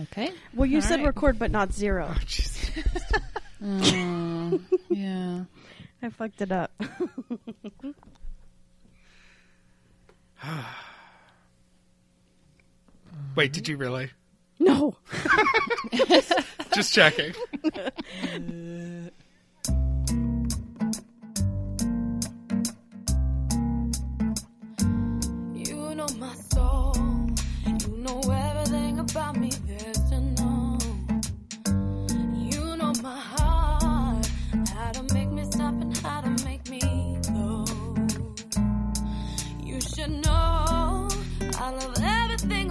Okay. Well, you All said right. record, but not zero. Oh, jeez. Oh, yeah. I fucked it up. Wait, did you really? no. Just checking.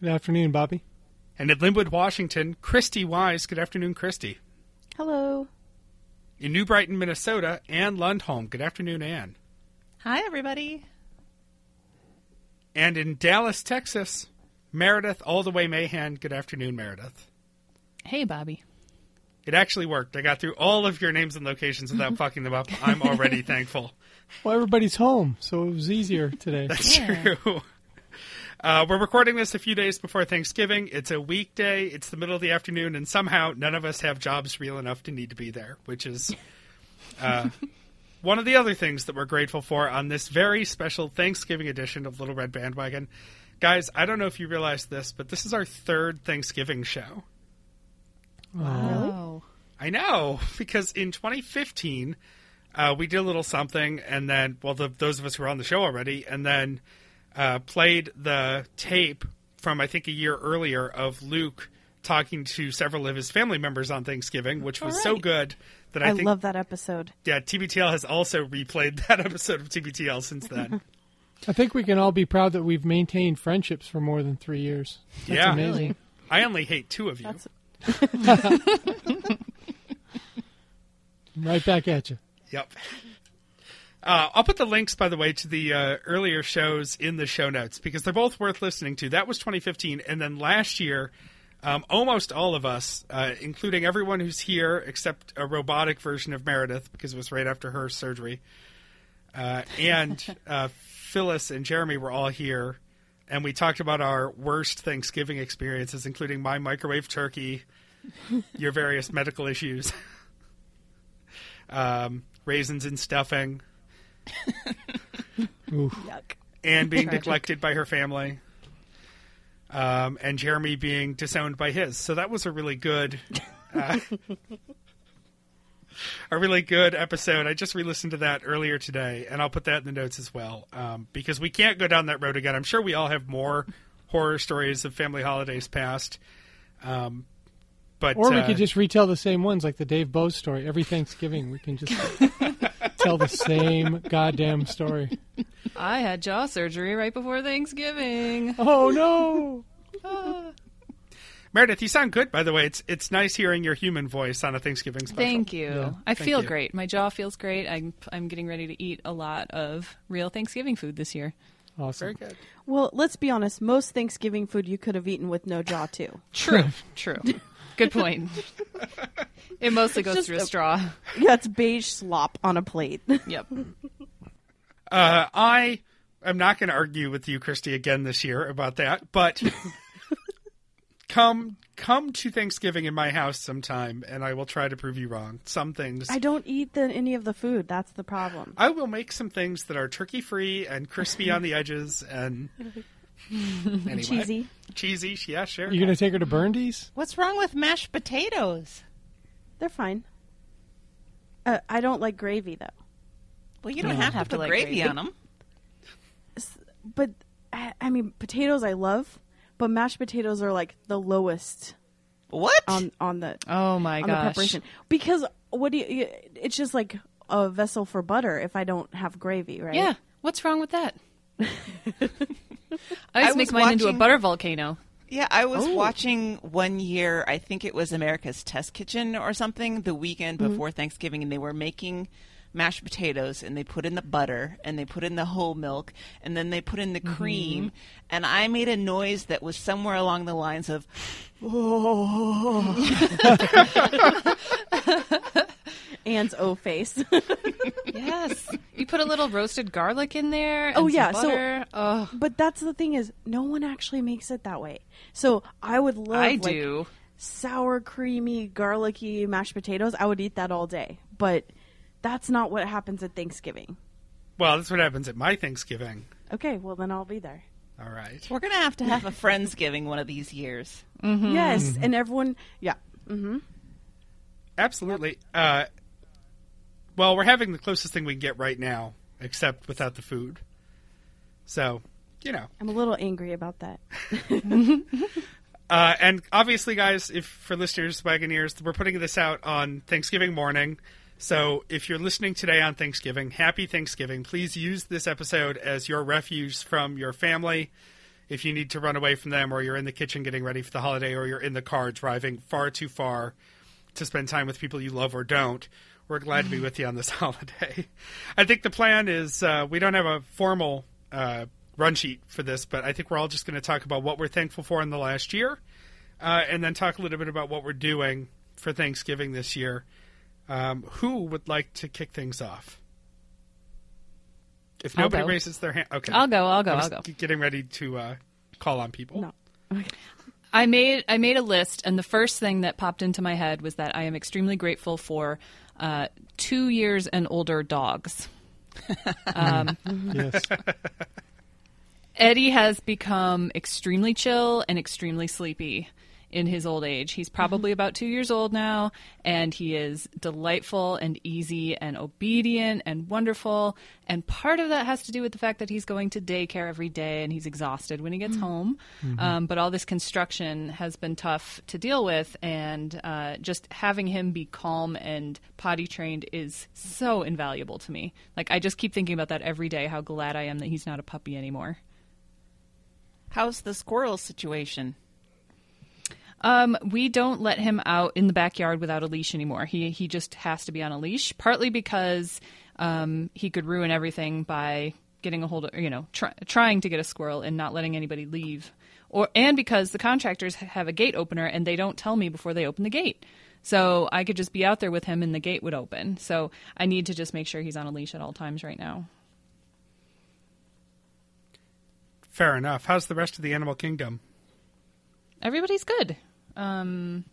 Good afternoon, Bobby. And in Lynnwood, Washington, Christy Wise. Good afternoon, Christy. Hello. In New Brighton, Minnesota, Ann Lundholm. Good afternoon, Ann. Hi, everybody. And in Dallas, Texas, Meredith All the Way Mahan. Good afternoon, Meredith. Hey, Bobby. It actually worked. I got through all of your names and locations without fucking them up. I'm already thankful. Well, everybody's home, so it was easier today. That's Yeah. true. Uh, we're recording this a few days before Thanksgiving. It's a weekday. It's the middle of the afternoon, and somehow none of us have jobs real enough to need to be there, which is uh, one of the other things that we're grateful for on this very special Thanksgiving edition of Little Red Bandwagon. Guys, I don't know if you realize this, but this is our third Thanksgiving show. Oh. I know because in 2015 uh, we did a little something, and then well, the, those of us who were on the show already, and then uh, played the tape from I think a year earlier of Luke talking to several of his family members on Thanksgiving, which was so good that I, I think love that episode. yeah TBTL has also replayed that episode of TBTL since then. I think we can all be proud that we've maintained friendships for more than three years. That's Yeah. amazing. I only hate two of you. That's Right back at you. Yep. Uh, I'll put the links, by the way, to the uh, earlier shows in the show notes because they're both worth listening to. That was 2015, and then last year, um, almost all of us, uh, including everyone who's here except a robotic version of Meredith because it was right after her surgery, uh, and uh, Phyllis and Jeremy were all here, and we talked about our worst Thanksgiving experiences, including my microwave turkey, your various medical issues um, raisins and stuffing. yuck. and being neglected by her family, um, and Jeremy being disowned by his. So that was a really good, uh, a really good episode. I just re-listened to that earlier today, and I'll put that in the notes as well um, because we can't go down that road again. I'm sure we all have more horror stories of family holidays past. Um, but Or we uh, could just retell the same ones, like the Dave Bose story. Every Thanksgiving, we can just tell the same goddamn story. I had jaw surgery right before Thanksgiving. Oh no! Ah. Meredith, you sound good, by the way. It's it's nice hearing your human voice on a Thanksgiving special. Thank you. Yeah, I thank feel you. great. My jaw feels great. I'm I'm getting ready to eat a lot of real Thanksgiving food this year. Awesome. Very good. Well, let's be honest. Most Thanksgiving food you could have eaten with no jaw, too. True. True. Good point. It mostly goes through a a- straw. Yeah, it's beige slop on a plate. Yep. Uh, I am not going to argue with you, Christy, again this year about that. But come come to Thanksgiving in my house sometime, and I will try to prove you wrong. Some things I don't eat the, any of the food. That's the problem. I will make some things that are turkey free and crispy on the edges and anyway. Cheesy. cheesy. Yeah, sure. You're gonna take her to Burndy's? What's wrong with mashed potatoes? They're fine. Uh, I don't like gravy, though. Well, you don't don't have, have to to put like gravy, gravy. on them. But, I, I mean, potatoes I love, but mashed potatoes are like the lowest What? on, on the Oh my on the preparation. Because what do you, you? It's just like a vessel for butter if I don't have gravy, right? Yeah. What's wrong with that? I I make was mine into a butter volcano. Yeah, I was Oh. watching one year, I think it was America's Test Kitchen or something, the weekend mm-hmm. before Thanksgiving, and they were making mashed potatoes and they put in the butter and they put in the whole milk and then they put in the mm-hmm. cream and I made a noise that was somewhere along the lines of Anne's O face. Yes. you put a little roasted garlic in there. And Oh, some yeah, so- butter. oh, but that's the thing is, no one actually makes it that way. So I would love I like, do. sour, creamy, garlicky mashed potatoes. I would eat that all day. But that's not what happens at Thanksgiving. Well, that's what happens at my Thanksgiving. Okay, well then I'll be there. All right. we're going to have to have a Friendsgiving one of these years. Yes, and everyone, yeah. Absolutely. Uh, well, we're having the closest thing we can get right now, except without the food. So, you know. I'm a little angry about that. Uh, and obviously, guys, if for listeners, Wagoneers, we're putting this out on Thanksgiving morning. So if you're listening today on Thanksgiving, happy Thanksgiving. Please use this episode as your refuge from your family. If you need to run away from them, or you're in the kitchen getting ready for the holiday, or you're in the car driving far too far to spend time with people you love or don't, we're glad to be with you on this holiday. I think the plan is uh, we don't have a formal uh, run sheet for this, but I think we're all just going to talk about what we're thankful for in the last year, uh, and then talk a little bit about what we're doing for Thanksgiving this year. Um, who would like to kick things off? If nobody raises their hand, okay. I'll go. I'll go. I'll go. Getting ready to uh, call on people. No. I made I made a list, and the first thing that popped into my head was that I am extremely grateful for uh, two years and older dogs. Yes. Eddie has become extremely chill and extremely sleepy in his old age. He's probably about two years old now, and he is delightful and easy and obedient and wonderful. And part of that has to do with the fact that he's going to daycare every day and he's exhausted when he gets home. Um, but all this construction has been tough to deal with, and uh, just having him be calm and potty trained is so invaluable to me. Like, I just keep thinking about that every day, how glad I am that he's not a puppy anymore. How's the squirrel situation? Um, we don't let him out in the backyard without a leash anymore. He he just has to be on a leash, partly because um, he could ruin everything by getting a hold of you know try, trying to get a squirrel and not letting anybody leave, or and because the contractors have a gate opener and they don't tell me before they open the gate. So I could just be out there with him and the gate would open. So I need to just make sure he's on a leash at all times right now. Fair enough. How's the rest of the animal kingdom? Everybody's good. Um,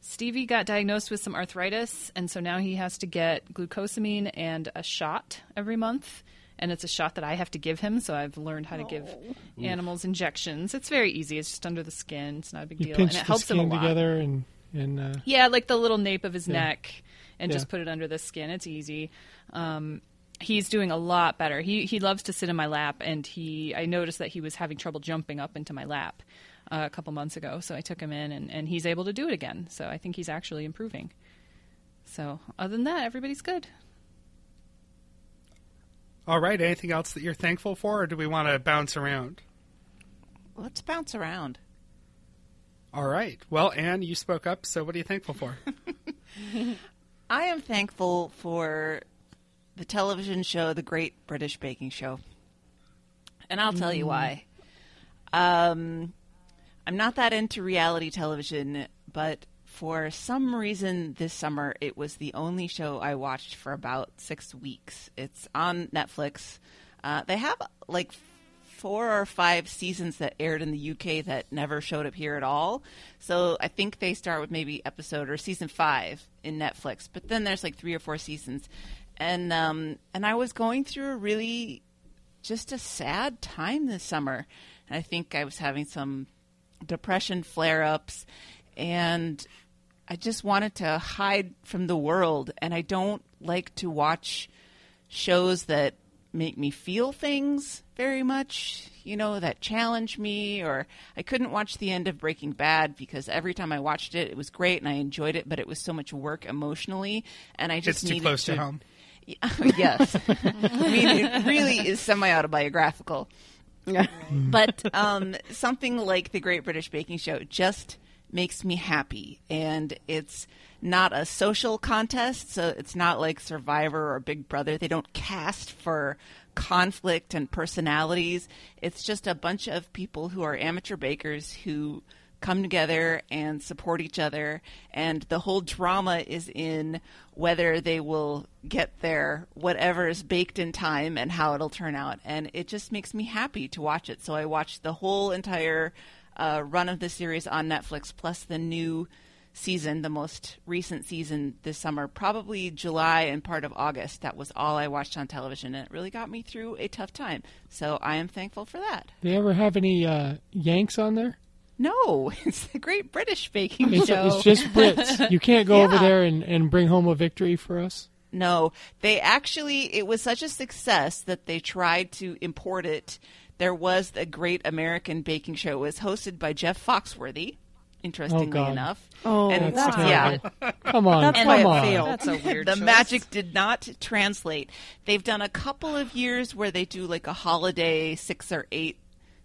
Stevie got diagnosed with some arthritis, and so now he has to get glucosamine and a shot every month. And it's a shot that I have to give him, so I've learned how to give animals injections. It's very easy. It's just under the skin. It's not a big You deal, and it the helps him a skin lot. together and and uh, Yeah, like the little nape of his Yeah. neck, and Yeah. just put it under the skin. It's easy. Um, he's doing a lot better. He he loves to sit in my lap, and he I noticed that he was having trouble jumping up into my lap uh, a couple months ago. So I took him in, and, and he's able to do it again. So I think he's actually improving. So other than that, everybody's good. All right. Anything else that you're thankful for, or do we want to bounce around? Let's bounce around. All right. Well, Anne, you spoke up, so what are you thankful for? I am thankful for the television show, The Great British Baking Show. And I'll tell you why. Um, I'm not that into reality television, but for some reason this summer it was the only show I watched for about six weeks. It's on Netflix. Uh, they have like four or five seasons that aired in the UK that never showed up here at all. So I think they start with maybe episode or season five in Netflix, but then there's like three or four seasons, and um, and I was going through a really just a sad time this summer, and I think I was having some depression flare ups, and I just wanted to hide from the world, and I don't like to watch shows that make me feel things very much, you know, that challenge me. Or I couldn't watch the end of Breaking Bad because every time I watched it, it was great and I enjoyed it, but it was so much work emotionally, and I just It's too needed close to home. yes. I mean, it really is semi autobiographical. Yeah. but um, something like the Great British Baking Show just makes me happy, and it's not a social contest, so it's not like Survivor or Big Brother. They don't cast for conflict and personalities. It's just a bunch of people who are amateur bakers who come together and support each other and the whole drama is in whether they will get their whatever is baked in time and how it'll turn out. And it just makes me happy to watch it. So i watched the whole entire uh, run of the series on netflix plus the new season the most recent season this summer probably july and part of august. That was all i watched on television and it really got me through a tough time. So i am thankful for that. They ever have any uh, Yanks on there? No it's the great british baking It's, show it's just Brits. You can't go over there and, and bring home a victory for us. No, they actually, it was such a success that they tried to import it. There was a great American baking show. It was hosted by Jeff Foxworthy, interestingly oh, God. enough. Oh, and That's yeah. Come on, That's come why it on. failed. That's a weird the choice. magic did not translate. They've done a couple of years where they do like a holiday six or eight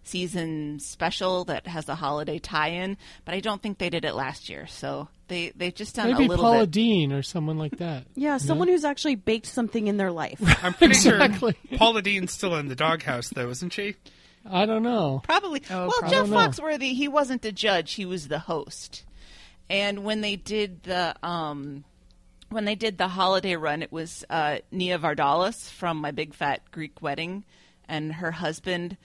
season special that has a holiday tie-in, but I don't think they did it last year. So they they've just done Maybe a little Paula bit. Deen or someone like that. Yeah, someone who's actually baked something in their life. I'm pretty Exactly. sure Paula Deen's still in the doghouse, though, isn't she? I don't know. Probably. Oh, well, probably. Jeff I don't know. Foxworthy, he wasn't the judge; he was the host. And when they did the um, when they did the holiday run, it was uh, Nia Vardalos from My Big Fat Greek Wedding, and her husband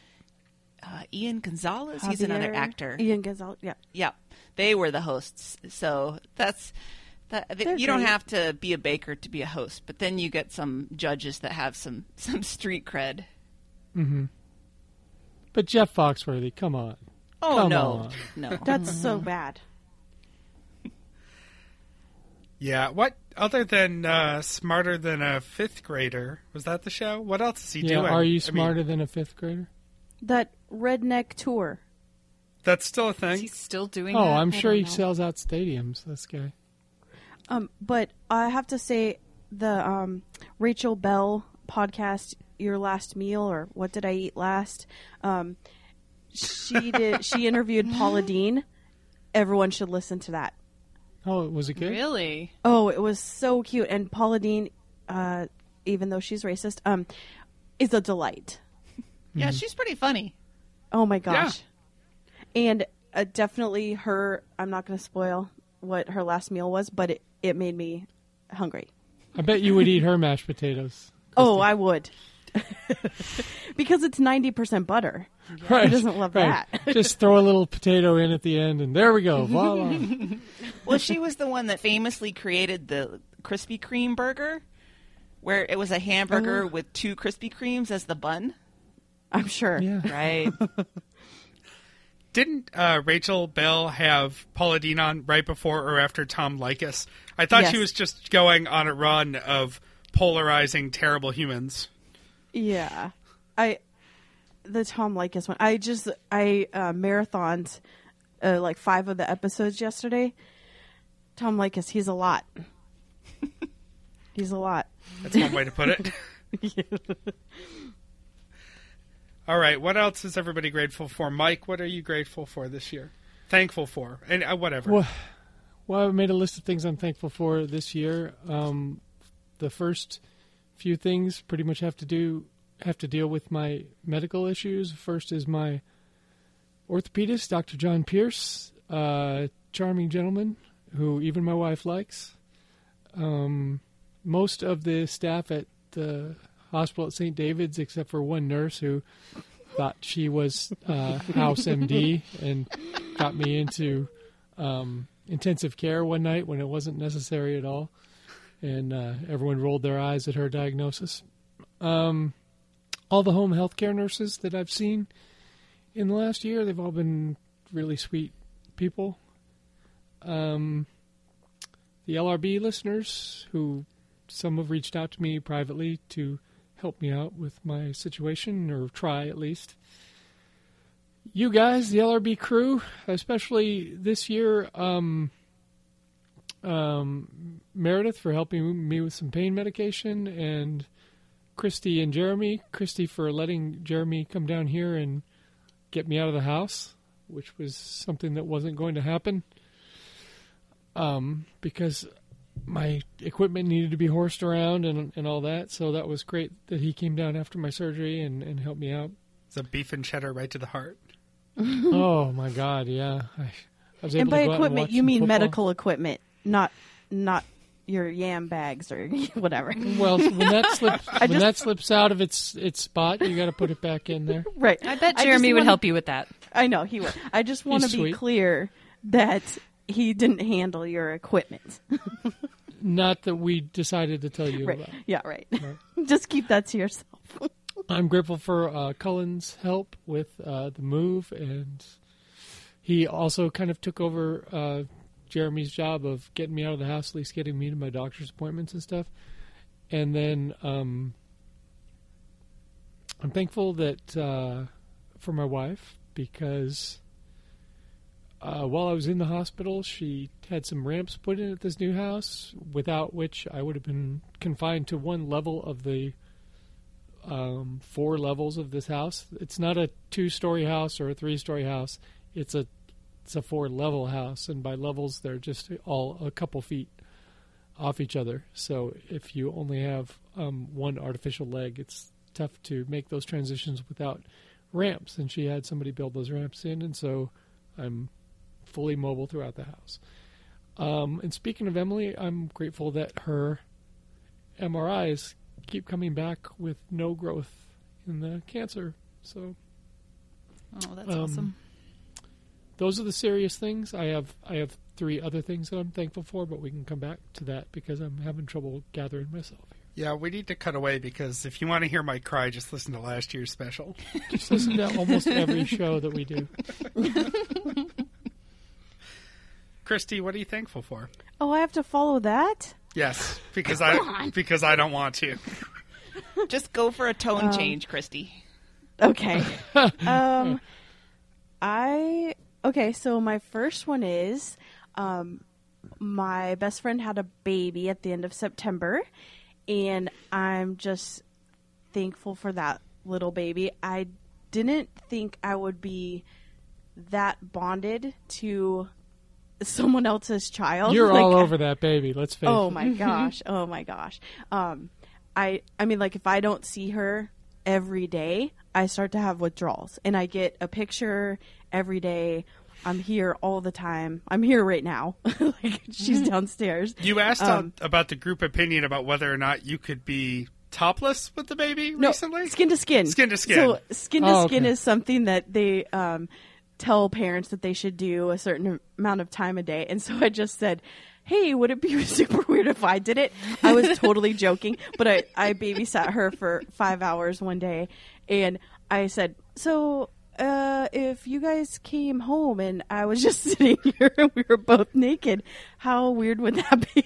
uh, Ian Gonzalez. He's another actor. Ian Gonzalez. Yeah. Yeah, they were the hosts. So that's that. th- They're you don't have to be a baker to be a host, but then you get some judges that have some some street cred. Mhm. But Jeff Foxworthy, come on. Oh Come no, on. no. That's so bad. Yeah. What other than uh, smarter than a fifth grader? Was that the show? What else is he Yeah, doing? are I you mean, smarter than a fifth grader? That redneck tour. that's still a Is thing. he still doing Oh, that? I'm I sure don't he know. sells out stadiums. This guy. Um, but I have to say the um, Rachel Belle podcast, "Your Last Meal" or "What Did I Eat Last." Um, she did. she interviewed Paula Deen. Everyone should listen to that. Oh, was it good? Really? Oh, it was so cute. And Paula Deen, uh, even though she's racist, um, is a delight. Yeah, she's pretty funny. Oh my gosh. And uh, definitely her. I'm not going to spoil what her last meal was, but it, it made me hungry. I bet you would eat her mashed potatoes. Oh, I would. because it's 90% butter. Right. doesn't love right. that? Just throw a little potato in at the end, and there we go. Voila. Well, she was the one that famously created the Krispy Kreme burger, where it was a hamburger with two Krispy Kremes as the bun. I'm sure. yeah. Right. Didn't uh, Rachel Belle have Paula Deen on right before or after Tom Leykis? I thought she was just going on a run of polarizing terrible humans. Yeah. I the Tom Leykis one. I just I uh, marathoned uh, like 5 of the episodes yesterday. Tom Leykis, he's a lot. he's a lot. That's one way to put it. All right. What else is everybody grateful for? Mike, what are you grateful for this year? Thankful for? And uh, whatever. Well, well, I made a list of things I'm thankful for this year. Um, the first few things pretty much have to do have to deal with my medical issues. First is my orthopedist, Dr. John Pierce, charming gentleman who even my wife likes. Um, most of the staff at the hospital at St. David's, except for one nurse who thought she was uh, house MD and got me into um, intensive care one night when it wasn't necessary at all, and uh, everyone rolled their eyes at her diagnosis. Um, all the home health care nurses that I've seen in the last year, they've all been really sweet people. Um, the LRB listeners, who some have reached out to me privately to help me out with my situation, or try at least you guys, the LRB crew, especially this year, um, um, Meredith for helping me with some pain medication, and Christy and Jeremy. Christy for letting Jeremy come down here and get me out of the house, which was something that wasn't going to happen. Um, because my equipment needed to be horsed around and and all that. So that was great that he came down after my surgery and, and helped me out. It's a beef and cheddar right to the heart. oh my God, yeah. I, I was able And by to equipment, watch you mean football. medical equipment, not not your yam bags or whatever. Well, when that slips when just- that slips out of its its spot, you got to put it back in there. Right. I bet just Jeremy would wanna- help you with that. I know he would. I just want to be sweet. clear that he didn't handle your equipment. Not that we decided to tell you Right. about. Yeah, right. just keep that to yourself. I'm grateful for uh, Cullen's help with uh, the move, and he also kind of took over uh, Jeremy's job of getting me out of the house, at least getting me to my doctor's appointments and stuff. And then um, I'm thankful that uh, for my wife because uh, while I was in the hospital, she had some ramps put in at this new house, without which I would have been confined to one level of the um, four levels of this house. It's not a two-story house or a three-story house. It's a it's a four-level house, and by levels they're just all a couple feet off each other. So if you only have um, one artificial leg, it's tough to make those transitions without ramps. And she had somebody build those ramps in, and so I'm fully mobile throughout the house. Um, and speaking of Emily, I'm grateful that her MRIs keep coming back with no growth in the cancer. So Oh, that's Um, awesome. those are the serious things. I have I have three other things that I'm thankful for, but we can come back to that because I'm having trouble gathering myself here. Yeah, we need to cut away because if you want to hear my cry, just listen to last year's special. Just listen to almost every show that we do. Christy, what are you thankful for? Oh, I have to follow that? Yes, because I because I don't want to. Just go for a tone change, Christy. Okay. um, I okay. So my first one is, um, my best friend had a baby at the end of September, and I'm just thankful for that little baby. I didn't think I would be that bonded to someone else's child. You're Like, all over that baby. Let's face Oh it. Oh my gosh. Oh my gosh. Um I I mean like if I don't see her every day, I start to have withdrawals and I get a picture every day. I'm here all the time. I'm here right now. like she's downstairs. You asked Um, about the group opinion about whether or not you could be topless with the baby No, recently. skin to skin. Skin to skin. So skin to Oh, skin okay. is something that they um, tell parents that they should do a certain amount of time a day. And so I just said, "Hey, would it be super weird if I did it?" I was totally joking, but I I babysat her for five hours one day, and I said, "So." Uh, if you guys came home and I was just sitting here and we were both naked, how weird would that be?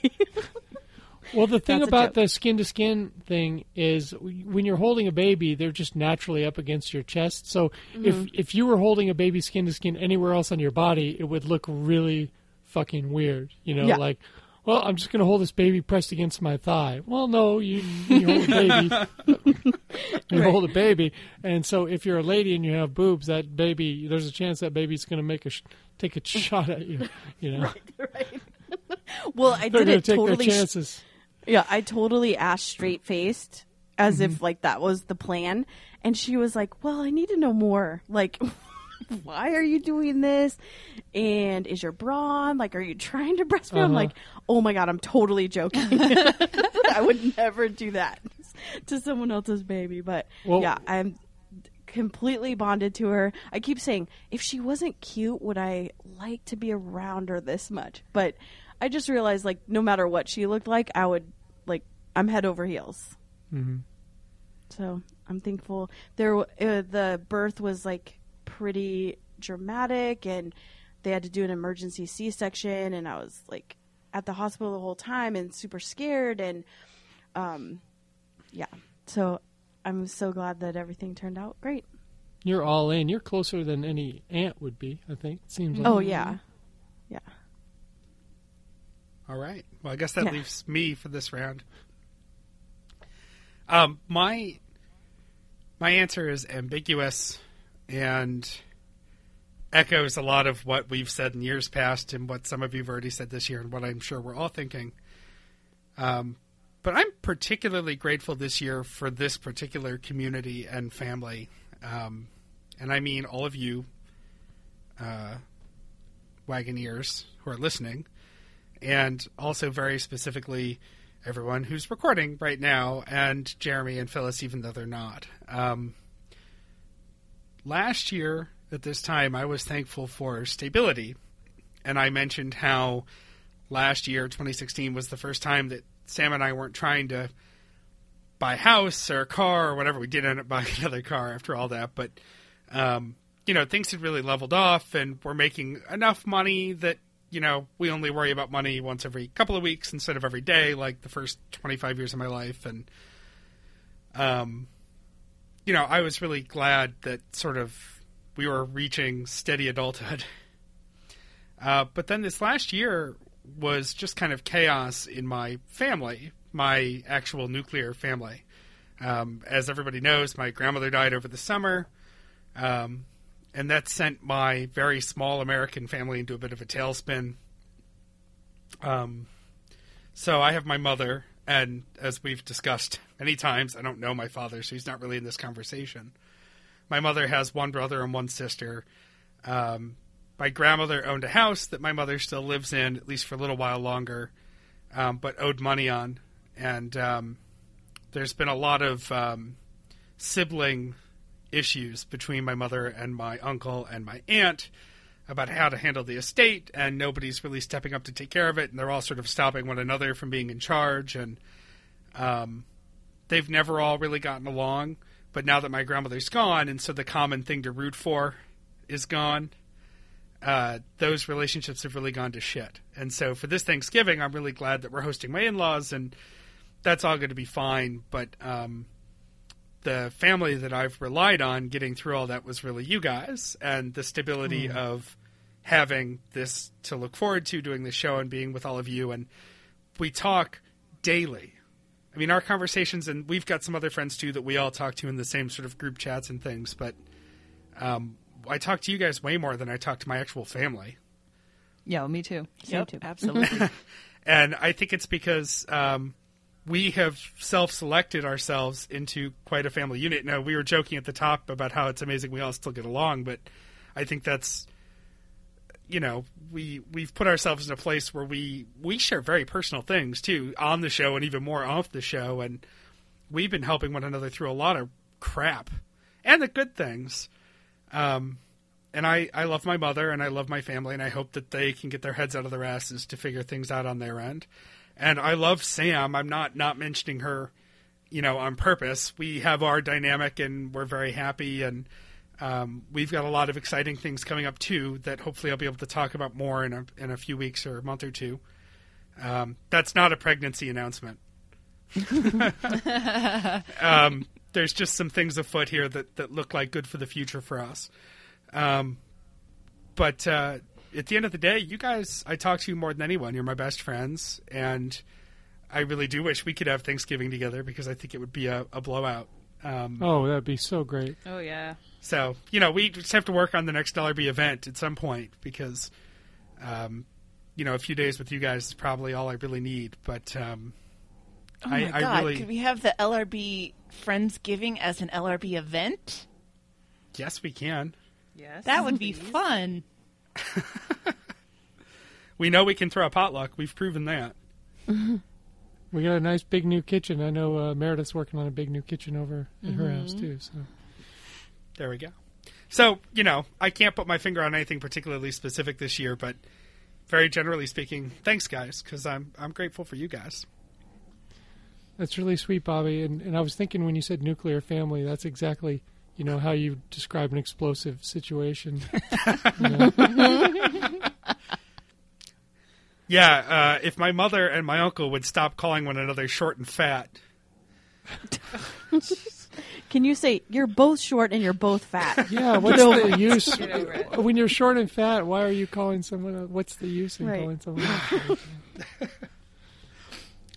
Well, the thing about the skin to skin thing is when you're holding a baby, they're just naturally up against your chest. So if Mm-hmm. if you were holding a baby skin to skin anywhere else on your body, it would look really fucking weird. You know, Yeah. like, well, I'm just going to hold this baby pressed against my thigh. Well, no, you, you hold a baby. you hold a baby, and so if you're a lady and you have boobs, that baby, there's a chance that baby's going to make a sh- take a shot at you. You know, right. well, I they're did it take totally their chances. Yeah, I totally asked straight faced as Mm-hmm. if like that was the plan. And she was like, Well, I need to know more. Like, why are you doing this? And is your bra on? Like, are you trying to breastfeed? I'm Uh-huh. like, Oh my God, I'm totally joking. I would never do that to someone else's baby. But Well- yeah, I'm completely bonded to her. I keep saying, if she wasn't cute, would I like to be around her this much? But I just realized, like, no matter what she looked like, I would, like, I'm head over heels. hmm So I'm thankful. There, uh, the birth was like pretty dramatic, and they had to do an emergency C-section, and I was like at the hospital the whole time and super scared, and um, yeah. So I'm so glad that everything turned out great. You're all in. You're closer than any aunt would be. I think it seems like. Oh yeah, yeah. All right. Well, I guess that Yeah. leaves me for this round. Um, my my answer is ambiguous and echoes a lot of what we've said in years past and what some of you've already said this year and what I'm sure we're all thinking. Um, but I'm particularly grateful this year for this particular community and family. Um, and I mean all of you uh, Wagoneers who are listening, and also very specifically everyone who's recording right now, and Jeremy and Phyllis, even though they're not. Um, last year at this time, I was thankful for stability, and I mentioned how last year, 2016, was the first time that Sam and I weren't trying to buy a house or a car or whatever. We did end up buying another car after all that, but um, you know things had really leveled off, and we're making enough money that you know we only worry about money once every couple of weeks instead of every day, like the first 25 years of my life, and um, you know I was really glad that sort of we were reaching steady adulthood. Uh, but then this last year was just kind of chaos in my family, my actual nuclear family. Um, as everybody knows, my grandmother died over the summer, um, and that sent my very small American family into a bit of a tailspin. Um, so I have my mother, and as we've discussed many times, I don't know my father, so he's not really in this conversation. My mother has one brother and one sister. Um, my grandmother owned a house that my mother still lives in, at least for a little while longer, um, but owed money on. And um, there's been a lot of um, sibling issues between my mother and my uncle and my aunt about how to handle the estate, and nobody's really stepping up to take care of it, and they're all sort of stopping one another from being in charge, and um, they've never all really gotten along. But now that my grandmother's gone, and so the common thing to root for is gone, uh, those relationships have really gone to shit. And so for this Thanksgiving, I'm really glad that we're hosting my in-laws, and that's all going to be fine. But um, the family that I've relied on getting through all that was really you guys, and the stability of having this to look forward to, doing the show, and being with all of you. And we talk daily. I mean, our conversations, and we've got some other friends too that we all talk to in the same sort of group chats and things. But um, I talk to you guys way more than I talk to my actual family. Yeah, me too. Yep, absolutely. And I think it's because um, we have self selected ourselves into quite a family unit. Now, we were joking at the top about how it's amazing we all still get along, but I think that's. You know, we we've put ourselves in a place where we we share very personal things too on the show and even more off the show, and we've been helping one another through a lot of crap and the good things. Um, and I, I love my mother and I love my family and I hope that they can get their heads out of their asses to figure things out on their end. And I love Sam. I'm not not mentioning her, you know, on purpose. We have our dynamic and we're very happy and um, we've got a lot of exciting things coming up too that hopefully I'll be able to talk about more in a in a few weeks or a month or two. Um, that's not a pregnancy announcement. um, there's just some things afoot here that, that look like good for the future for us. Um, but uh, at the end of the day, you guys, I talk to you more than anyone. You're my best friends, and I really do wish we could have Thanksgiving together because I think it would be a, a blowout. Um, Oh, that'd be so great. Oh yeah. so you know, we just have to work on the next Dollar LRB event at some point because, um, you know, a few days with you guys is probably all I really need. But um, Oh my I god! really, Could we have the LRB Friendsgiving as an LRB event? yes, we can. Yes. That would be fun. We know we can throw a potluck. We've proven that. We got a nice big new kitchen. I know uh, Meredith's working on a big new kitchen over at her house too. So There we go. So, you know, I can't put my finger on anything particularly specific this year, but very generally speaking, thanks guys, because I'm I'm grateful for you guys. that's really sweet, Bobby. And, and I was thinking when you said nuclear family, that's exactly you know how you describe an explosive situation. Yeah, uh, if my mother and my uncle would stop calling one another short and fat, Can you say you're both short and you're both fat? Yeah, what's the use Get over it. when you're short and fat? Why are you calling someone? Else? What's the use in Right. calling someone? Else? short and fat?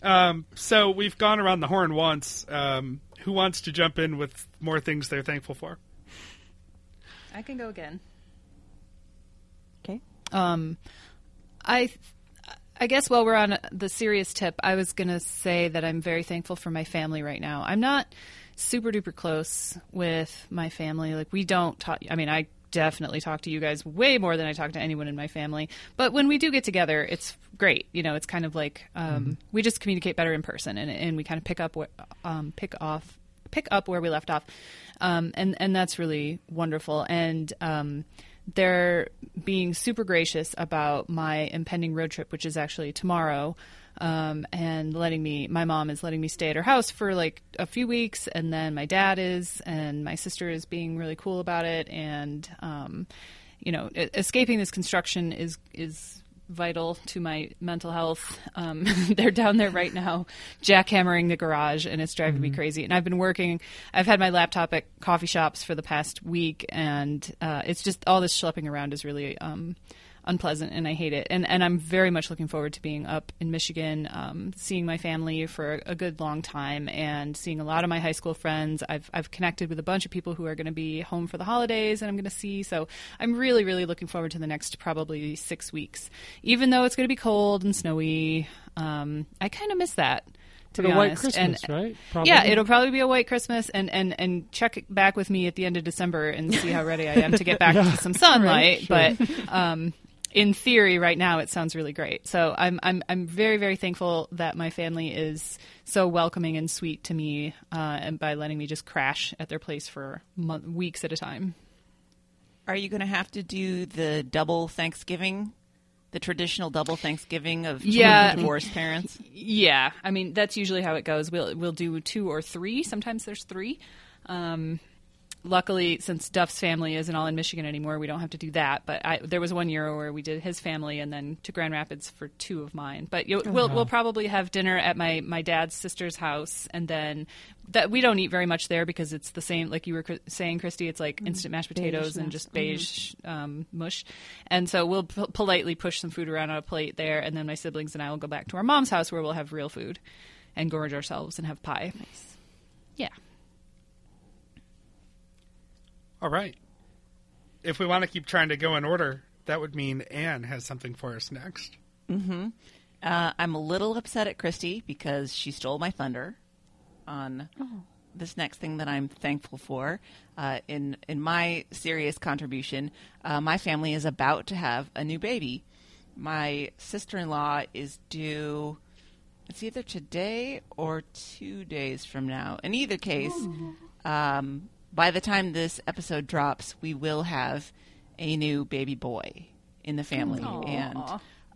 Um, so we've gone around the horn once. Um, who wants to jump in with more things they're thankful for? I can go again. Okay. Um, I, I guess while we're on the serious tip, I was gonna say that I'm very thankful for my family right now. I'm not super duper close with my family. Like we don't talk. I mean, I definitely talk to you guys way more than I talk to anyone in my family. But when we do get together, it's great. You know, it's kind of like um, we just communicate better in person, and, and we kind of pick up where, um, pick off pick up where we left off, um, and and that's really wonderful. And um, they're being super gracious about my impending road trip, which is actually tomorrow. Um, and letting me, my mom is letting me stay at her house for like a few weeks, and then my dad is, and my sister is being really cool about it. And, um, you know, escaping this construction is, is vital to my mental health. Um, they're down there right now, jackhammering the garage, and it's driving me crazy. And I've been working. I've had my laptop at coffee shops for the past week, and uh, it's just all this schlepping around is really um, unpleasant, and I hate it. And and I'm very much looking forward to being up in Michigan, um, seeing my family for a good long time, and seeing a lot of my high school friends. I've I've connected with a bunch of people who are going to be home for the holidays, and I'm going to see. So I'm really really looking forward to the next probably six weeks, even though it's going to be cold and snowy. Um, I kind of miss that. To But be a white. Christmas, and, right? Yeah, it'll probably be a white Christmas, and, and, and check back with me at the end of December and see how ready I am to get back to some sunlight. But um, in theory, right now, it sounds really great. So I'm I'm I'm very very thankful that my family is so welcoming and sweet to me, uh, and by letting me just crash at their place for month, weeks at a time. Are you going to have to do the double Thanksgiving, the traditional double Thanksgiving of Yeah. divorced parents? Yeah, I mean that's usually how it goes. We'll we'll do two or three. Sometimes there's three. Um, luckily, since Duff's family isn't all in Michigan anymore, we don't have to do that. But I, there was one year where we did his family and then to Grand Rapids for two of mine. But you, we'll we'll probably have dinner at my my dad's sister's house, and then that we don't eat very much there because it's the same. Like you were cr- saying, Christy, it's like instant mashed potatoes and mash. just beige um, mush. And so we'll p- politely push some food around on a plate there, and then my siblings and I will go back to our mom's house where we'll have real food and gorge ourselves and have pie. Nice. Yeah. All right. If we want to keep trying to go in order, that would mean Anne has something for us next. Uh, I'm a little upset at Christy because she stole my thunder on this next thing that I'm thankful for. Uh, in in my serious contribution, uh, my family is about to have a new baby. My sister-in-law is due. It's either today or two days from now. In either case, um, by the time this episode drops, we will have a new baby boy in the family, and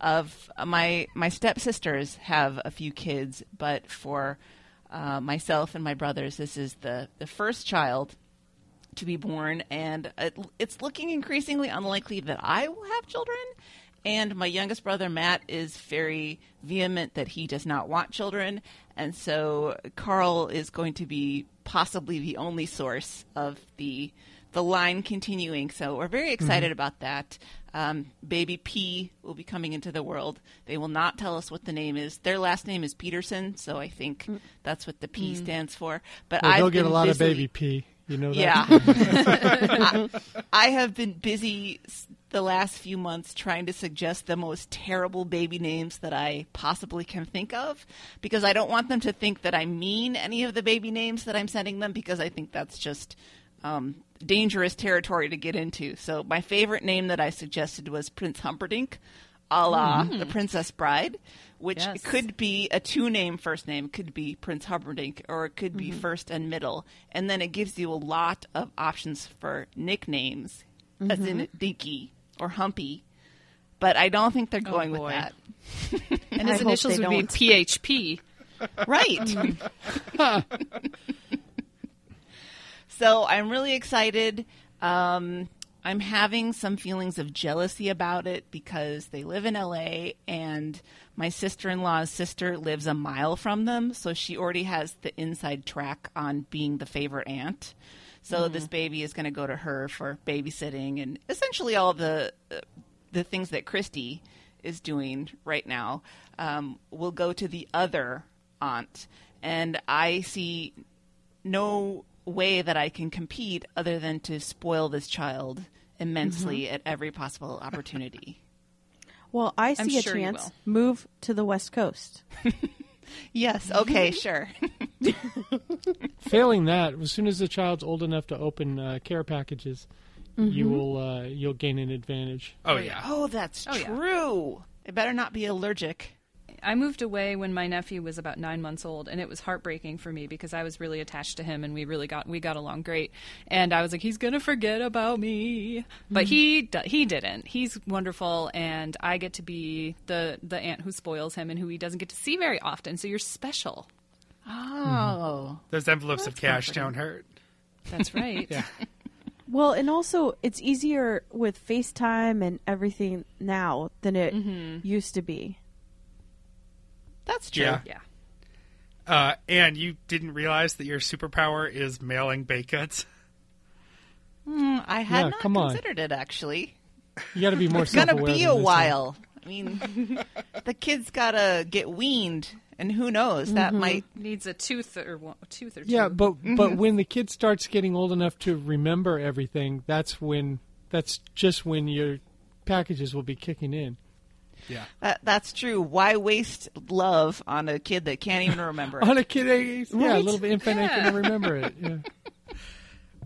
of uh, my my stepsisters have a few kids, but for uh, myself and my brothers, this is the the first child to be born, and it, it's looking increasingly unlikely that I will have children. And my youngest brother Matt is very vehement that he does not want children, and so Carl is going to be possibly the only source of the the line continuing. So we're very mm-hmm. excited about that. Um, baby P will be coming into the world. They will not tell us what the name is. Their last name is Peterson, so I think mm. that's what the P mm. stands for. But Well, they'll get a lot of baby P. You know that? yeah. I, I have been busy the last few months trying to suggest the most terrible baby names that I possibly can think of because I don't want them to think that I mean any of the baby names that I'm sending them because I think that's just um, dangerous territory to get into. So my favorite name that I suggested was Prince Humperdinck, a la hmm. the Princess Bride, which Yes. could be a two name first name, It could be Prince Humperdinck, or it could be mm-hmm. first and middle. And then it gives you a lot of options for nicknames, as in mm-hmm. Dinky or Humpy. But I don't think they're going with that. And his initials would be don't. PHP. Right. so I'm really excited. Um, I'm having some feelings of jealousy about it because they live in LA and my sister in law's sister lives a mile from them. So she already has the inside track on being the favorite aunt. So this baby is going to go to her for babysitting and essentially all the uh, the things that Christy is doing right now um, will go to the other aunt, and I see no way that I can compete other than to spoil this child immensely at every possible opportunity. Well, I I'm see a sure chance. Move to the West Coast. yes, okay, sure. Failing that, as soon as the child's old enough to open uh, care packages, you will uh, you'll gain an advantage. Oh yeah. oh, that's Oh, yeah. true. I better not be allergic. I moved away when my nephew was about nine months old, and it was heartbreaking for me because I was really attached to him, and we really got we got along great. And I was like, he's gonna forget about me, but hmm. he he didn't. He's wonderful, and I get to be the the aunt who spoils him and who he doesn't get to see very often. So you're special. Oh. Hmm. Those envelopes of cash don't hurt. That's right. Yeah. Well, and also it's easier with FaceTime and everything now than it mm-hmm. used to be. That's true. Yeah. Yeah. Uh, and you didn't realize that your superpower is mailing baked goods. Hmm, I had Yeah, not come on. considered it actually. You got to be more It's gonna be a this, huh? while. I mean, the kid's gotta get weaned, and who knows? That might. Needs a tooth or one, a tooth or two. Yeah, but but when the kid starts getting old enough to remember everything, that's when that's just when your packages will be kicking in. Yeah. That, that's true. Why waste love on a kid that can't even remember? it? On a kid, age, yeah, a Right? little infant ain't gonna remember it. Yeah.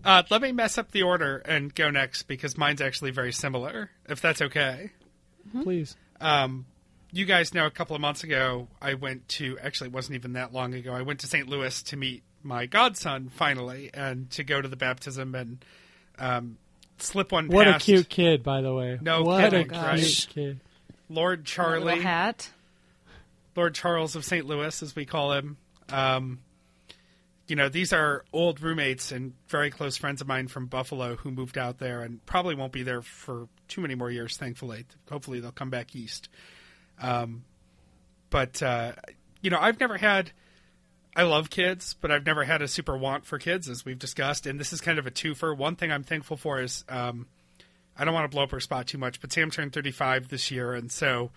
Uh, let me mess up the order and go next because mine's actually very similar, if that's okay. Please. Um, you guys know a couple of months ago, I went to, actually, it wasn't even that long ago, I went to St. Louis to meet my godson finally and to go to the baptism and um, slip one What a cute kid, by the way. No what kidding, a cute right? kid. Lord Charlie. hat. Lord Charles of St. Louis, as we call him. Um, you know, these are old roommates and very close friends of mine from Buffalo who moved out there and probably won't be there for too many more years, thankfully. Hopefully, they'll come back east. Um, but, uh, you know, I've never had. I love kids, but I've never had a super want for kids, as we've discussed. And this is kind of a twofer. One thing I'm thankful for is um, I don't want to blow up her spot too much, but Sam turned 35 this year, and so